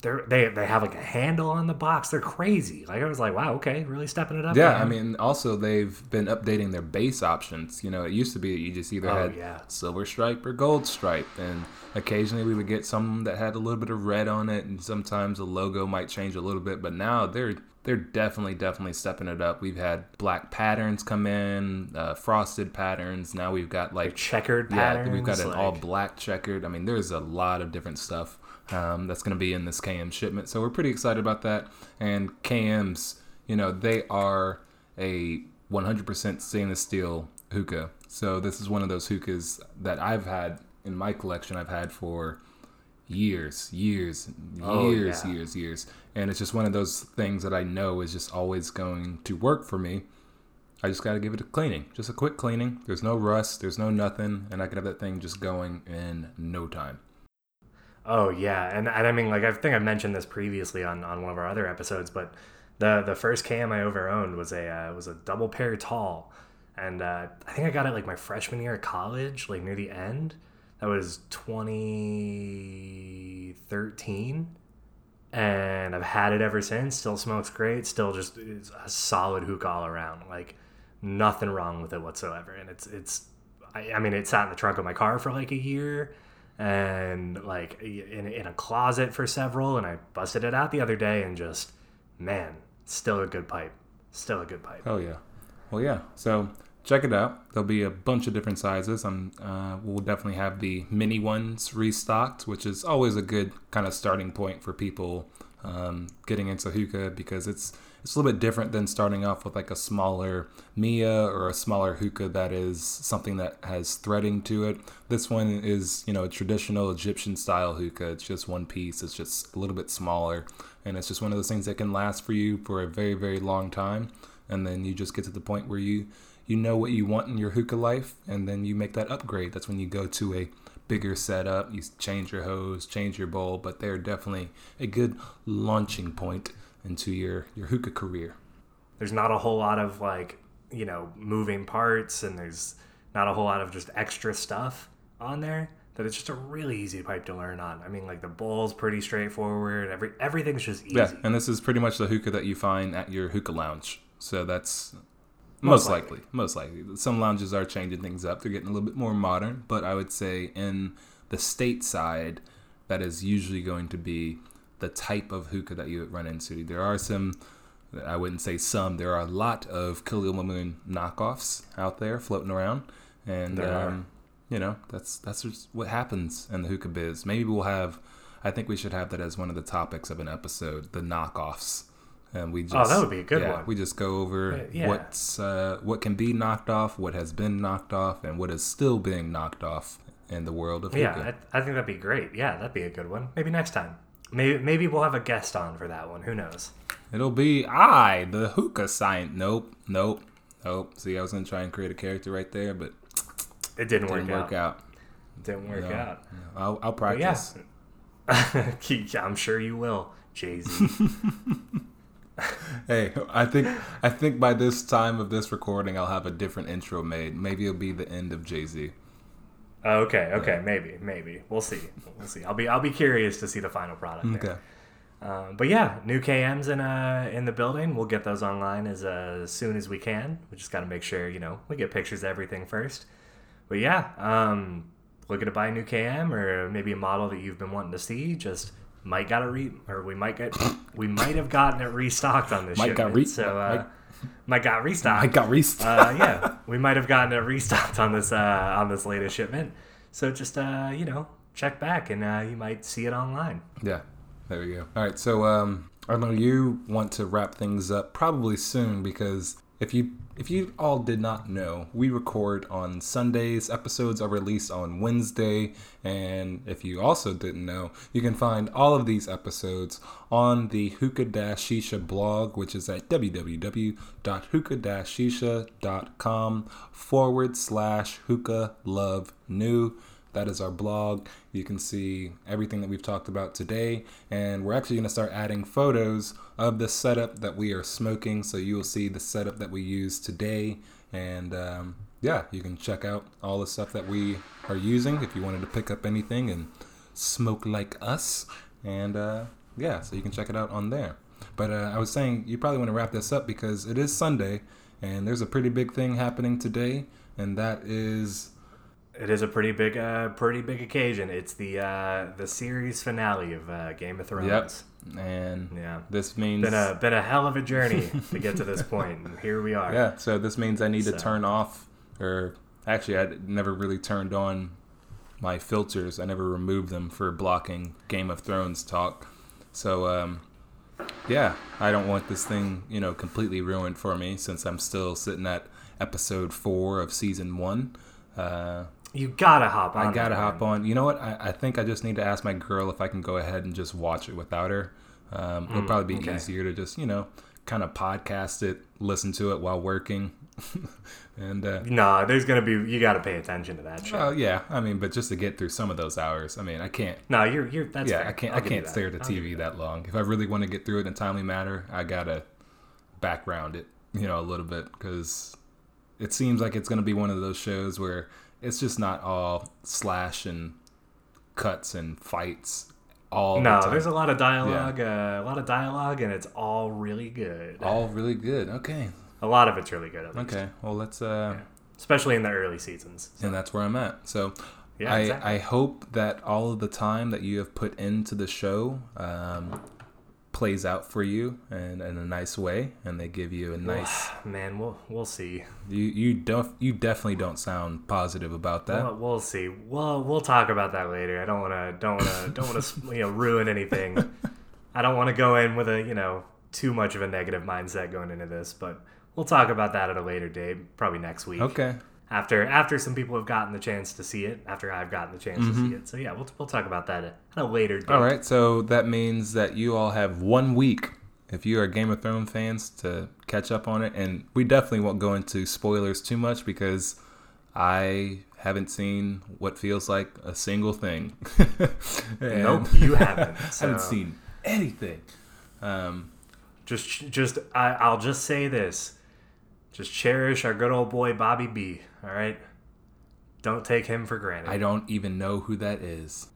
[SPEAKER 3] they're they, they have like a handle on the box they're crazy like i was like wow okay really stepping it up
[SPEAKER 2] yeah.
[SPEAKER 3] man.
[SPEAKER 2] I mean, also they've been updating their base options. You know, it used to be that you just either
[SPEAKER 3] Oh,
[SPEAKER 2] had
[SPEAKER 3] yeah.
[SPEAKER 2] silver stripe or gold stripe, and occasionally we would get some that had a little bit of red on it, and sometimes the logo might change a little bit. But now they're they're definitely definitely stepping it up. We've had black patterns come in, uh, frosted patterns. Now we've got like
[SPEAKER 3] checkered
[SPEAKER 2] yeah,
[SPEAKER 3] patterns.
[SPEAKER 2] we've got an
[SPEAKER 3] like-
[SPEAKER 2] all black checkered. I mean, there's a lot of different stuff um, that's going to be in this KM shipment. So we're pretty excited about that. And KMs, you know, they are a 100% stainless steel hookah. So this is one of those hookahs that I've had in my collection. I've had for years, years,
[SPEAKER 3] Oh,
[SPEAKER 2] years,
[SPEAKER 3] yeah.
[SPEAKER 2] years, years. And it's just one of those things that I know is just always going to work for me. I just got to give it a cleaning, just a quick cleaning. There's no rust, there's no nothing, and I could have that thing just going in no time.
[SPEAKER 3] Oh yeah, and, and I mean like I think I mentioned this previously on, on one of our other episodes, but the the first cam I ever owned was a uh, was a double pear tall, and uh, I think I got it like my freshman year of college, like near the end. That was 2013, and I've had it ever since. Still smokes great. Still just is a solid hook all around. Like nothing wrong with it whatsoever. And it's it's I, I mean it sat in the trunk of my car for like a year and like in, in a closet for several and I busted it out the other day and just man, still a good pipe. Still a good pipe.
[SPEAKER 2] Oh yeah, well yeah. So check it out. There'll be a bunch of different sizes. I'm uh, we'll definitely have the mini ones restocked, which is always a good kind of starting point for people um, getting into hookah because it's it's a little bit different than starting off with like a smaller MYA or a smaller hookah that is something that has threading to it. This one is you know a traditional Egyptian style hookah. It's just one piece. It's just a little bit smaller, and it's just one of those things that can last for you for a very very long time. And then you just get to the point where you you know what you want in your hookah life, and then you make that upgrade. That's when you go to a bigger setup. You change your hose, change your bowl, but they're definitely a good launching point into your your hookah career.
[SPEAKER 3] There's not a whole lot of like, you know, moving parts and there's not a whole lot of just extra stuff on there. That it's just a really easy pipe to learn on. I mean, like the bowl's pretty straightforward. Every everything's just easy.
[SPEAKER 2] Yeah, and this is pretty much the hookah that you find at your hookah lounge. So that's
[SPEAKER 3] Most
[SPEAKER 2] most, likely. Most likely. Some lounges are changing things up. They're getting a little bit more modern, but I would say in the state side, that is usually going to be the type of hookah that you would run into. There are some, I wouldn't say some, there are a lot of Khalil Mamoon knockoffs out there floating around. And, um, you know, that's that's just what happens in the hookah biz. Maybe we'll have, I think we should have that as one of the topics of an episode, the knockoffs. And we just,
[SPEAKER 3] Oh, that would be a good
[SPEAKER 2] yeah,
[SPEAKER 3] one.
[SPEAKER 2] We just go over
[SPEAKER 3] Uh, yeah.
[SPEAKER 2] what's uh, what can be knocked off, what has been knocked off, and what is still being knocked off in the world of
[SPEAKER 3] Yeah,
[SPEAKER 2] hookah.
[SPEAKER 3] I, I think that'd be great. Yeah, that'd be a good one. Maybe next time. Maybe maybe we'll have a guest on for that one. Who knows?
[SPEAKER 2] It'll be I, the hookah science. Nope, nope, nope. See, I was gonna try and create a character right there, but
[SPEAKER 3] It didn't, work out.
[SPEAKER 2] It didn't
[SPEAKER 3] work,
[SPEAKER 2] work
[SPEAKER 3] out.
[SPEAKER 2] out.
[SPEAKER 3] Didn't work
[SPEAKER 2] No.
[SPEAKER 3] out.
[SPEAKER 2] I'll, I'll
[SPEAKER 3] But yeah.
[SPEAKER 2] practice.
[SPEAKER 3] I'm sure you will, Jay Z.
[SPEAKER 2] Hey, I think I think by this time of this recording, I'll have a different intro made. Maybe it'll be the end of Jay Z.
[SPEAKER 3] okay, okay, maybe, maybe. We'll see. We'll see. I'll be I'll be curious to see the final product.
[SPEAKER 2] Okay.
[SPEAKER 3] Um, but yeah, new KMs in uh in the building. We'll get those online as uh, soon as we can. We just got to make sure you know we get pictures of everything first. But yeah, um, looking to buy a new KM or maybe a model that you've been wanting to see. Just might got to re or we might get we might have gotten it restocked on this.
[SPEAKER 2] Might got
[SPEAKER 3] shipment.
[SPEAKER 2] re-
[SPEAKER 3] so uh,
[SPEAKER 2] might-
[SPEAKER 3] might got restocked
[SPEAKER 2] I got rest.
[SPEAKER 3] uh, yeah, we might have gotten it restocked on this uh, on this latest shipment. So just uh, you know, check back and uh, you might see it online.
[SPEAKER 2] Yeah, there we go. All right, so um, I know you want to wrap things up probably soon because if you if you all did not know, we record on Sundays. Episodes are released on Wednesday, and if you also didn't know, you can find all of these episodes on the Hookah Shisha blog, which is at www.hookah-shisha.com forward slash hookah love new. That is our blog. You can see everything that we've talked about today, and we're actually going to start adding photos of the setup that we are smoking. So you will see the setup that we use today, and um, yeah, you can check out all the stuff that we are using if you wanted to pick up anything and smoke like us. And uh, yeah, so you can check it out on there. But uh, I was saying you probably want to wrap this up because it is Sunday, and there's a pretty big thing happening today, and that is
[SPEAKER 3] It is a pretty big, uh, pretty big occasion. It's the uh, the series finale of uh, Game of Thrones.
[SPEAKER 2] Yep. and
[SPEAKER 3] Yeah.
[SPEAKER 2] this means
[SPEAKER 3] Been a been a hell of a journey to get to this point, and here we are.
[SPEAKER 2] yeah. So this means I need to turn off, or actually, I never really turned on my filters. I never removed them for blocking Game of Thrones talk. So um, yeah, I don't want this thing, you know, completely ruined for me since I'm still sitting at episode four of season one. Uh,
[SPEAKER 3] You gotta hop on.
[SPEAKER 2] I gotta hop on. You know what? I, I think I just need to ask my girl if I can go ahead and just watch it without her. Um, it'll probably be
[SPEAKER 3] okay.
[SPEAKER 2] easier to just, you know, kind of podcast it, listen to it while working. and, uh,
[SPEAKER 3] No, there's gonna be. You gotta pay attention to that shit.
[SPEAKER 2] well, yeah, I mean, but just to get through some of those hours, I mean, I can't.
[SPEAKER 3] no, you're you're. That's
[SPEAKER 2] yeah,
[SPEAKER 3] fair.
[SPEAKER 2] I can't.
[SPEAKER 3] I'll
[SPEAKER 2] I can't stare at the TV that long. If I really want to get through it in a timely manner, I gotta background it, you know, a little bit because it seems like it's gonna be one of those shows where it's just not all slash and cuts and fights all the
[SPEAKER 3] No,
[SPEAKER 2] time.
[SPEAKER 3] there's a lot of dialogue. Uh, a lot of dialogue, and it's all really good.
[SPEAKER 2] all really good. Okay,
[SPEAKER 3] A lot of it's really good. At least.
[SPEAKER 2] okay. Well, let's. uh
[SPEAKER 3] Especially in the early seasons.
[SPEAKER 2] And that's where I'm at. So.
[SPEAKER 3] Yeah,
[SPEAKER 2] I,
[SPEAKER 3] exactly.
[SPEAKER 2] I hope that all of the time that you have put into the show um, plays out for you and in a nice way, and they give you a nice.
[SPEAKER 3] Man, we'll we'll see.
[SPEAKER 2] You you don't you definitely don't sound positive about that.
[SPEAKER 3] We'll, we'll see. We'll we'll talk about that later. I don't want to don't want to don't want to you know ruin anything. I don't want to go in with a you know too much of a negative mindset going into this, but we'll talk about that at a later date, probably next week.
[SPEAKER 2] okay.
[SPEAKER 3] After after some people have gotten the chance to see it, after I've gotten the chance to see it. So yeah, we'll we'll talk about that at a later date.
[SPEAKER 2] Mm-hmm. All right. So that means that you all have one week. If you are Game of Thrones fans, to catch up on it, and we definitely won't go into spoilers too much because I haven't seen what feels like a single thing.
[SPEAKER 3] Nope, you haven't.
[SPEAKER 2] I
[SPEAKER 3] So
[SPEAKER 2] haven't seen anything. Um,
[SPEAKER 3] just just I, I'll just say this. Just cherish our good old boy Bobby B. All right. Don't take him for granted.
[SPEAKER 2] I don't even know who that is.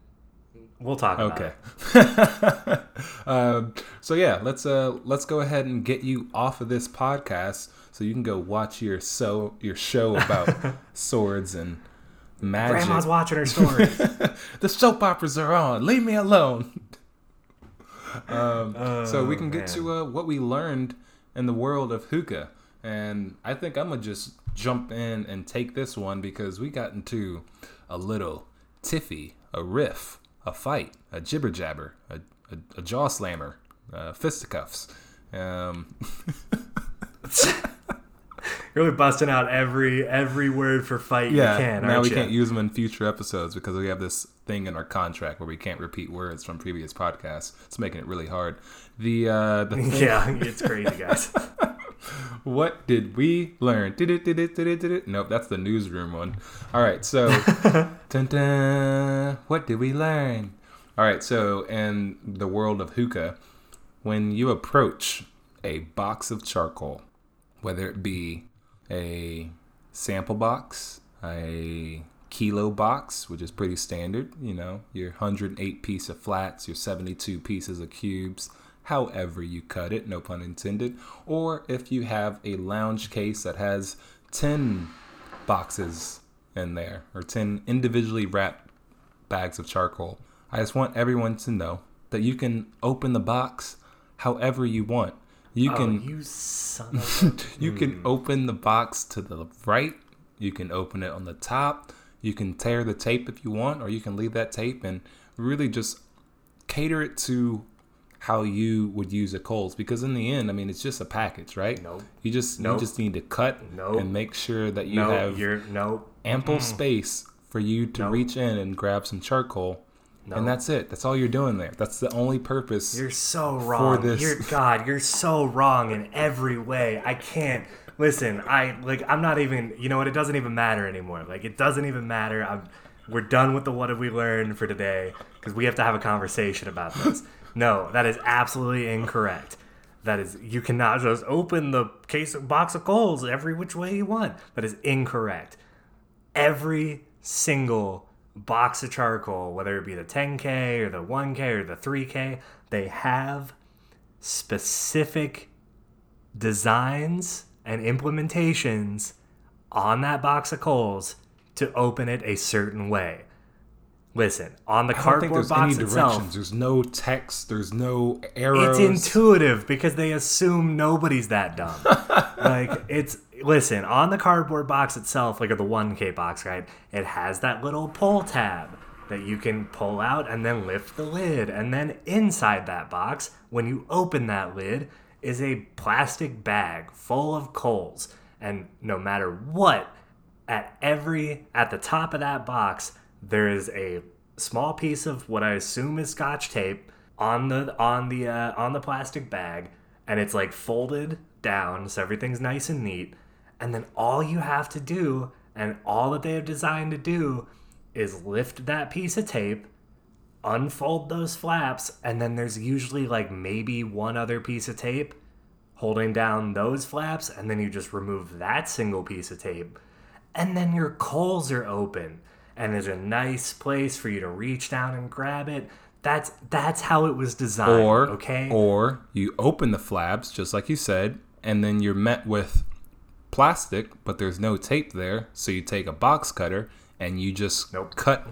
[SPEAKER 3] we'll talk about
[SPEAKER 2] Okay.
[SPEAKER 3] it.
[SPEAKER 2] um, so yeah, let's uh let's go ahead and get you off of this podcast so you can go watch your so your show about swords and magic.
[SPEAKER 3] Grandma's watching her story.
[SPEAKER 2] the soap operas are on. Leave me alone. um, so we
[SPEAKER 3] Oh,
[SPEAKER 2] can get to uh, what we learned in the world of hookah, and I think I'm gonna just jump in and take this one because we got into a little tiffy, a riff, a fight, a jibber jabber, a, a, a jaw slammer, uh, fisticuffs. Um,
[SPEAKER 3] really busting out every every word for fight
[SPEAKER 2] yeah,
[SPEAKER 3] you can.
[SPEAKER 2] now we
[SPEAKER 3] ya?
[SPEAKER 2] can't use them in future episodes because we have this thing in our contract where we can't repeat words from previous podcasts. It's making it really hard. The uh, the
[SPEAKER 3] Yeah, it's crazy, guys.
[SPEAKER 2] What did we learn? Did it, did it, did it, did it? Nope, that's the newsroom one. All right, so, dun, dun, what did we learn? All right, so in the world of hookah, when you approach a box of charcoal, whether it be a sample box, a kilo box, which is pretty standard, you know, your 108 piece of flats, your 72 pieces of cubes, however you cut it, no pun intended, or if you have a lounge case that has 10 boxes in there or 10 individually wrapped bags of charcoal. I just want everyone to know that you can open the box however you want. You
[SPEAKER 3] oh,
[SPEAKER 2] can
[SPEAKER 3] you son of a...
[SPEAKER 2] you can hmm. open the box to the right. You can open it on the top. You can tear the tape if you want, or you can leave that tape and really just cater it to how you would use a Coles. Because in the end, I mean, it's just a package, right?
[SPEAKER 3] Nope.
[SPEAKER 2] You just
[SPEAKER 3] Nope.
[SPEAKER 2] you just need to cut
[SPEAKER 3] Nope.
[SPEAKER 2] and make sure that you
[SPEAKER 3] no,
[SPEAKER 2] have
[SPEAKER 3] you're no.
[SPEAKER 2] ample space for you to reach in and grab some charcoal.
[SPEAKER 3] No.
[SPEAKER 2] And that's it. That's all you're doing there. That's the only purpose.
[SPEAKER 3] You're so wrong.
[SPEAKER 2] For this.
[SPEAKER 3] You're God. You're so wrong in every way. I can't listen. I like. I'm not even. You know what? It doesn't even matter anymore. Like it doesn't even matter. I'm. We're done with the what have we learned for today because we have to have a conversation about this. No, that is absolutely incorrect. That is, you cannot just open the case box of coals every which way you want. That is incorrect every single box of charcoal, whether it be the 10K or the 1K or the 3K, they have specific designs and implementations on that box of coals to open it a certain way. Listen, on the
[SPEAKER 2] I don't think
[SPEAKER 3] cardboard
[SPEAKER 2] there's
[SPEAKER 3] box
[SPEAKER 2] any
[SPEAKER 3] itself.
[SPEAKER 2] There's no text. There's no arrows.
[SPEAKER 3] it's intuitive because they assume nobody's that dumb. like it's listen on the cardboard box itself, like the one K box, right? It has that little pull tab that you can pull out and then lift the lid, and then inside that box, when you open that lid, is a plastic bag full of coals, and no matter what, at every at the top of that box there is a small piece of what I assume is scotch tape on the on the uh, on the plastic bag, and it's like folded down so everything's nice and neat. And then all you have to do, and all that they have designed to do, is lift that piece of tape, unfold those flaps, and then there's usually like maybe one other piece of tape holding down those flaps, and then you just remove that single piece of tape, and then your coals are open, and there's a nice place for you to reach down and grab it. That's that's how it was designed.
[SPEAKER 2] or
[SPEAKER 3] okay,
[SPEAKER 2] or you open the flaps just like you said, and then you're met with plastic, but there's no tape there. So you take a box cutter and you just
[SPEAKER 3] Nope.
[SPEAKER 2] cut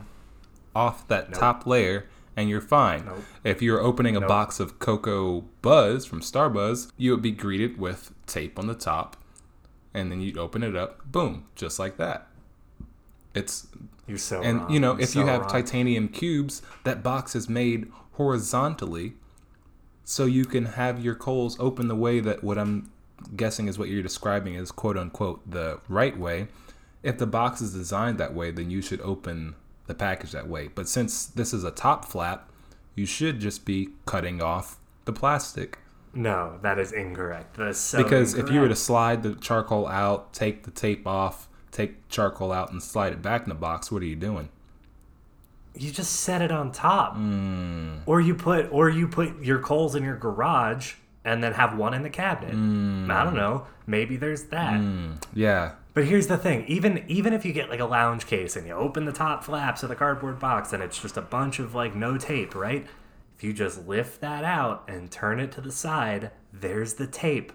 [SPEAKER 2] off that top layer, and you're fine.
[SPEAKER 3] Nope.
[SPEAKER 2] If you're opening a box of Cocoa Buzz from Starbuzz, you would be greeted with tape on the top, and then you'd open it up, boom, just like that. It's
[SPEAKER 3] you're so
[SPEAKER 2] and
[SPEAKER 3] wrong.
[SPEAKER 2] you know,
[SPEAKER 3] You're
[SPEAKER 2] if you have
[SPEAKER 3] wrong.
[SPEAKER 2] titanium cubes, that box is made horizontally, so you can have your coals open the way that what I'm guessing is what you're describing is quote unquote the right way. If the box is designed that way, then you should open the package that way. But since this is a top flap, you should just be cutting off the plastic.
[SPEAKER 3] no, that is incorrect. That's so
[SPEAKER 2] Because if you were to slide the charcoal out, take the tape off, take charcoal out, and slide it back in the box, what are you doing?
[SPEAKER 3] you just set it on top.
[SPEAKER 2] Hmm.
[SPEAKER 3] or you put or you put your coals in your garage and then have one in the cabinet.
[SPEAKER 2] Hmm.
[SPEAKER 3] i don't know. Maybe there's that.
[SPEAKER 2] Yeah,
[SPEAKER 3] but here's the thing. Even even if you get like a lounge case and you open the top flaps of the cardboard box and it's just a bunch of like no tape right? If you just lift that out and turn it to the side there's the tape.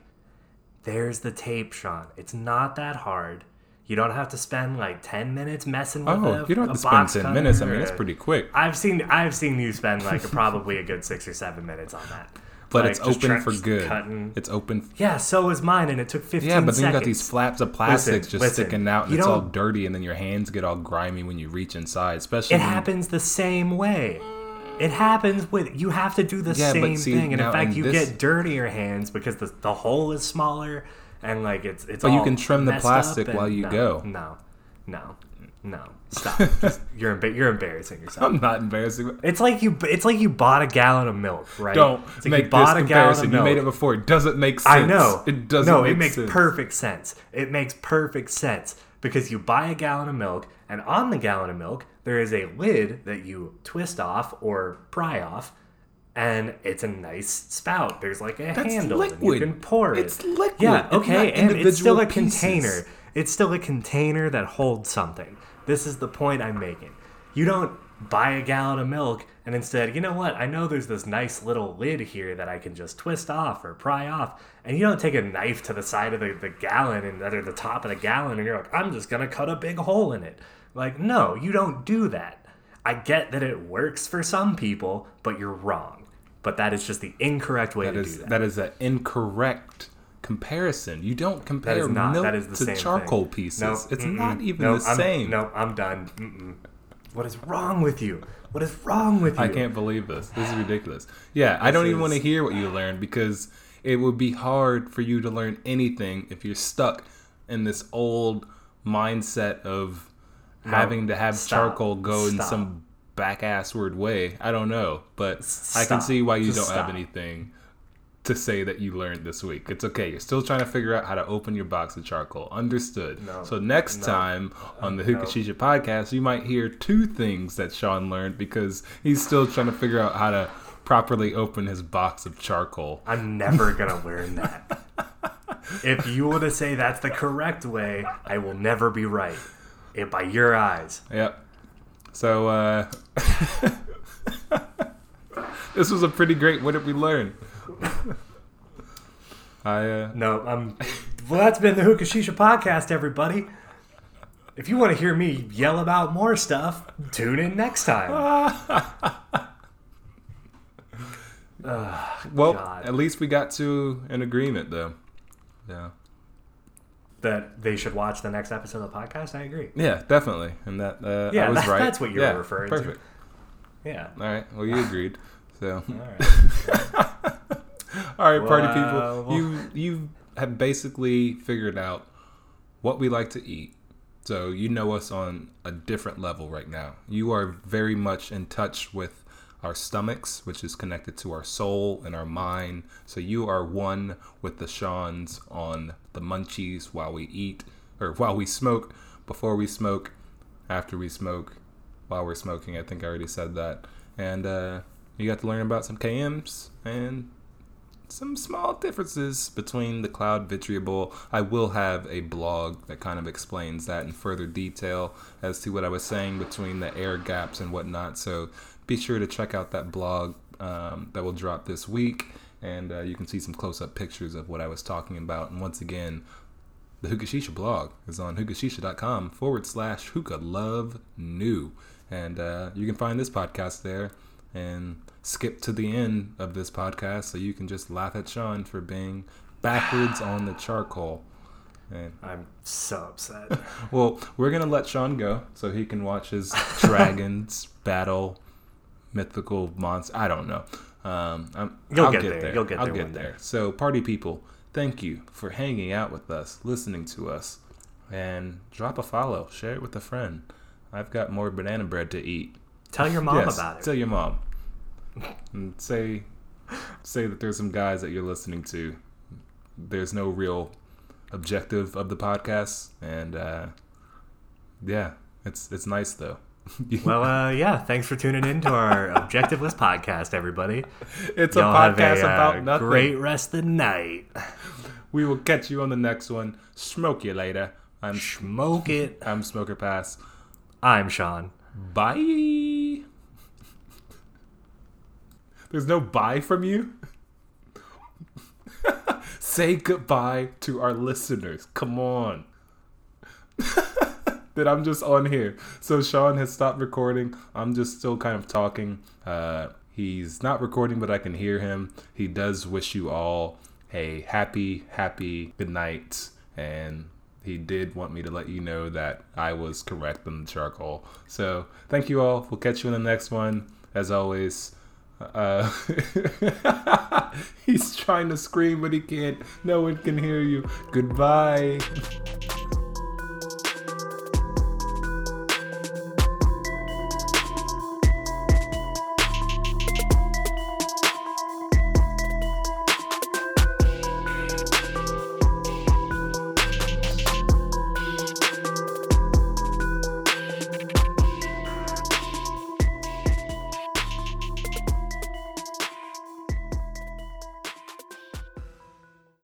[SPEAKER 3] There's the tape sean. It's not that hard you don't have to spend like 10 minutes messing with
[SPEAKER 2] Oh,
[SPEAKER 3] a,
[SPEAKER 2] you don't have to spend 10
[SPEAKER 3] cutter
[SPEAKER 2] minutes. I mean, it's pretty quick.
[SPEAKER 3] I've seen I've seen you spend like probably a good six or seven minutes on that.
[SPEAKER 2] But
[SPEAKER 3] Like,
[SPEAKER 2] it's open for good.
[SPEAKER 3] Cutting.
[SPEAKER 2] It's open.
[SPEAKER 3] Yeah, so is mine, and it took fifteen.
[SPEAKER 2] Yeah, but then you got these flaps of plastics
[SPEAKER 3] Listen,
[SPEAKER 2] just
[SPEAKER 3] listen,
[SPEAKER 2] sticking out, and it's all dirty, and then your hands get all grimy when you reach inside. Especially
[SPEAKER 3] It
[SPEAKER 2] when-
[SPEAKER 3] happens the same way. It happens with you have to do the
[SPEAKER 2] Yeah,
[SPEAKER 3] same
[SPEAKER 2] see,
[SPEAKER 3] thing, and in fact,
[SPEAKER 2] in
[SPEAKER 3] you
[SPEAKER 2] this-
[SPEAKER 3] get dirtier hands because the the hole is smaller, and like it's it's.
[SPEAKER 2] But you can trim the plastic while you
[SPEAKER 3] no,
[SPEAKER 2] go.
[SPEAKER 3] No, no, no. Stop. Just, you're emba- you're embarrassing yourself.
[SPEAKER 2] I'm not embarrassing.
[SPEAKER 3] It's like you. It's like you bought a gallon of milk, right?
[SPEAKER 2] Don't
[SPEAKER 3] It's like
[SPEAKER 2] make
[SPEAKER 3] you
[SPEAKER 2] this
[SPEAKER 3] bought a gallon of
[SPEAKER 2] comparison. You made it before. It doesn't make sense.
[SPEAKER 3] I know.
[SPEAKER 2] It doesn't. Make sense.
[SPEAKER 3] No,
[SPEAKER 2] make
[SPEAKER 3] it makes
[SPEAKER 2] sense.
[SPEAKER 3] perfect sense. It makes perfect sense because you buy a gallon of milk, and on the gallon of milk there is a lid that you twist off or pry off, and it's a nice spout. There's like a
[SPEAKER 2] That's
[SPEAKER 3] handle, and you can pour it.
[SPEAKER 2] It's liquid.
[SPEAKER 3] Yeah, okay,
[SPEAKER 2] not
[SPEAKER 3] and it's still a
[SPEAKER 2] pieces.
[SPEAKER 3] container. It's still a container that holds something. This is the point I'm making. You don't buy a gallon of milk and instead, you know what? I know there's this nice little lid here that I can just twist off or pry off. And you don't take a knife to the side of the, the gallon and or the top of the gallon and you're like, I'm just gonna cut a big hole in it. Like, no, you don't do that. I get that it works for some people, but you're wrong. But that is just the incorrect way
[SPEAKER 2] That
[SPEAKER 3] to
[SPEAKER 2] is
[SPEAKER 3] do that.
[SPEAKER 2] that is an incorrect comparison. You don't compare
[SPEAKER 3] is not.
[SPEAKER 2] milk
[SPEAKER 3] That is the
[SPEAKER 2] to charcoal
[SPEAKER 3] thing.
[SPEAKER 2] pieces.
[SPEAKER 3] No,
[SPEAKER 2] it's not even
[SPEAKER 3] No,
[SPEAKER 2] the
[SPEAKER 3] I'm-
[SPEAKER 2] same.
[SPEAKER 3] No, I'm done. Mm-mm. What is wrong with you? What is wrong with you?
[SPEAKER 2] I can't believe this. This is ridiculous. Yeah, I don't even want to hear what you learned because it would be hard for you to learn anything if you're stuck in this old mindset of having to have
[SPEAKER 3] stop.
[SPEAKER 2] charcoal go in some back assward way. I don't know, but I can see why you
[SPEAKER 3] Just
[SPEAKER 2] don't have anything to say that you learned this week. It's okay. You're still trying to figure out how to open your box of charcoal. Understood.
[SPEAKER 3] No.
[SPEAKER 2] So next
[SPEAKER 3] No.
[SPEAKER 2] time on the
[SPEAKER 3] no.
[SPEAKER 2] Hookah Shisha podcast, you might hear two things that Sean learned because he's still trying to figure out how to properly open his box of charcoal.
[SPEAKER 3] I'm never gonna learn that. if you were to say that's the correct way, I will never be right. It by your eyes.
[SPEAKER 2] Yep. So uh this was a pretty great what did we learn? I uh
[SPEAKER 3] No, I'm. Well, that's been the Hookah Shisha podcast, everybody. If you want to hear me yell about more stuff, tune in next time.
[SPEAKER 2] Well,
[SPEAKER 3] God.
[SPEAKER 2] at least we got to an agreement, though. Yeah.
[SPEAKER 3] That they should watch the next episode of the podcast. I agree.
[SPEAKER 2] Yeah, definitely. And that uh,
[SPEAKER 3] Yeah,
[SPEAKER 2] I was
[SPEAKER 3] that-
[SPEAKER 2] right.
[SPEAKER 3] that's what you were
[SPEAKER 2] yeah,
[SPEAKER 3] referring to. Yeah.
[SPEAKER 2] All right. Well, you agreed. So,
[SPEAKER 3] All right.
[SPEAKER 2] all right, party
[SPEAKER 3] Well,
[SPEAKER 2] people, you you have basically figured out what we like to eat. So you know us on a different level right now. You are very much in touch with our stomachs, which is connected to our soul and our mind. So you are one with the Seans on the munchies while we eat, or while we smoke, before we smoke, after we smoke, while we're smoking. I think I already said that. And uh, you got to learn about some KMs and some small differences between the Kaloud vitriol. I will have a blog that kind of explains that in further detail as to what I was saying between the air gaps and whatnot. So be sure to check out that blog um, that will drop this week, and uh, you can see some close-up pictures of what I was talking about. And once again, the Hookah Shisha blog is on hookahshisha.com forward slash hookah love new. And uh, you can find this podcast there and skip to the end of this podcast so you can just laugh at Sean for being backwards on the charcoal. And,
[SPEAKER 3] I'm so upset.
[SPEAKER 2] well, we're going to let Sean go so he can watch his dragons battle mythical monster. I don't know. Um, I'm,
[SPEAKER 3] You'll
[SPEAKER 2] I'll
[SPEAKER 3] get there. You'll get
[SPEAKER 2] I'll
[SPEAKER 3] there
[SPEAKER 2] get
[SPEAKER 3] one day.
[SPEAKER 2] there. So, party people, thank you for hanging out with us, listening to us, and drop a follow, share it with a friend. I've got more banana bread to eat.
[SPEAKER 3] Tell your mom
[SPEAKER 2] Yes,
[SPEAKER 3] about it.
[SPEAKER 2] Tell your mom. and say say that there's some guys that you're listening to. There's no real objective of the podcast, and uh, yeah, it's it's nice though.
[SPEAKER 3] well, uh, yeah. Thanks for tuning in to our Objectiveless podcast, everybody.
[SPEAKER 2] it's
[SPEAKER 3] Y'all
[SPEAKER 2] a podcast
[SPEAKER 3] a, uh,
[SPEAKER 2] about nothing.
[SPEAKER 3] great rest of the night.
[SPEAKER 2] We will catch you on the next one. Smoke you later. I'm
[SPEAKER 3] Smoke it.
[SPEAKER 2] I'm Smoker Pass.
[SPEAKER 3] I'm Sean.
[SPEAKER 2] Bye. There's no bye from you? Say goodbye to our listeners. Come on. That I'm just on here. So Sean has stopped recording. I'm just still kind of talking. Uh, he's not recording, but I can hear him. He does wish you all a happy, happy good night. And he did want me to let you know that I was correct on the charcoal. So thank you all. We'll catch you in the next one. As always, uh, he's trying to scream, but he can't. No one can hear you. Goodbye.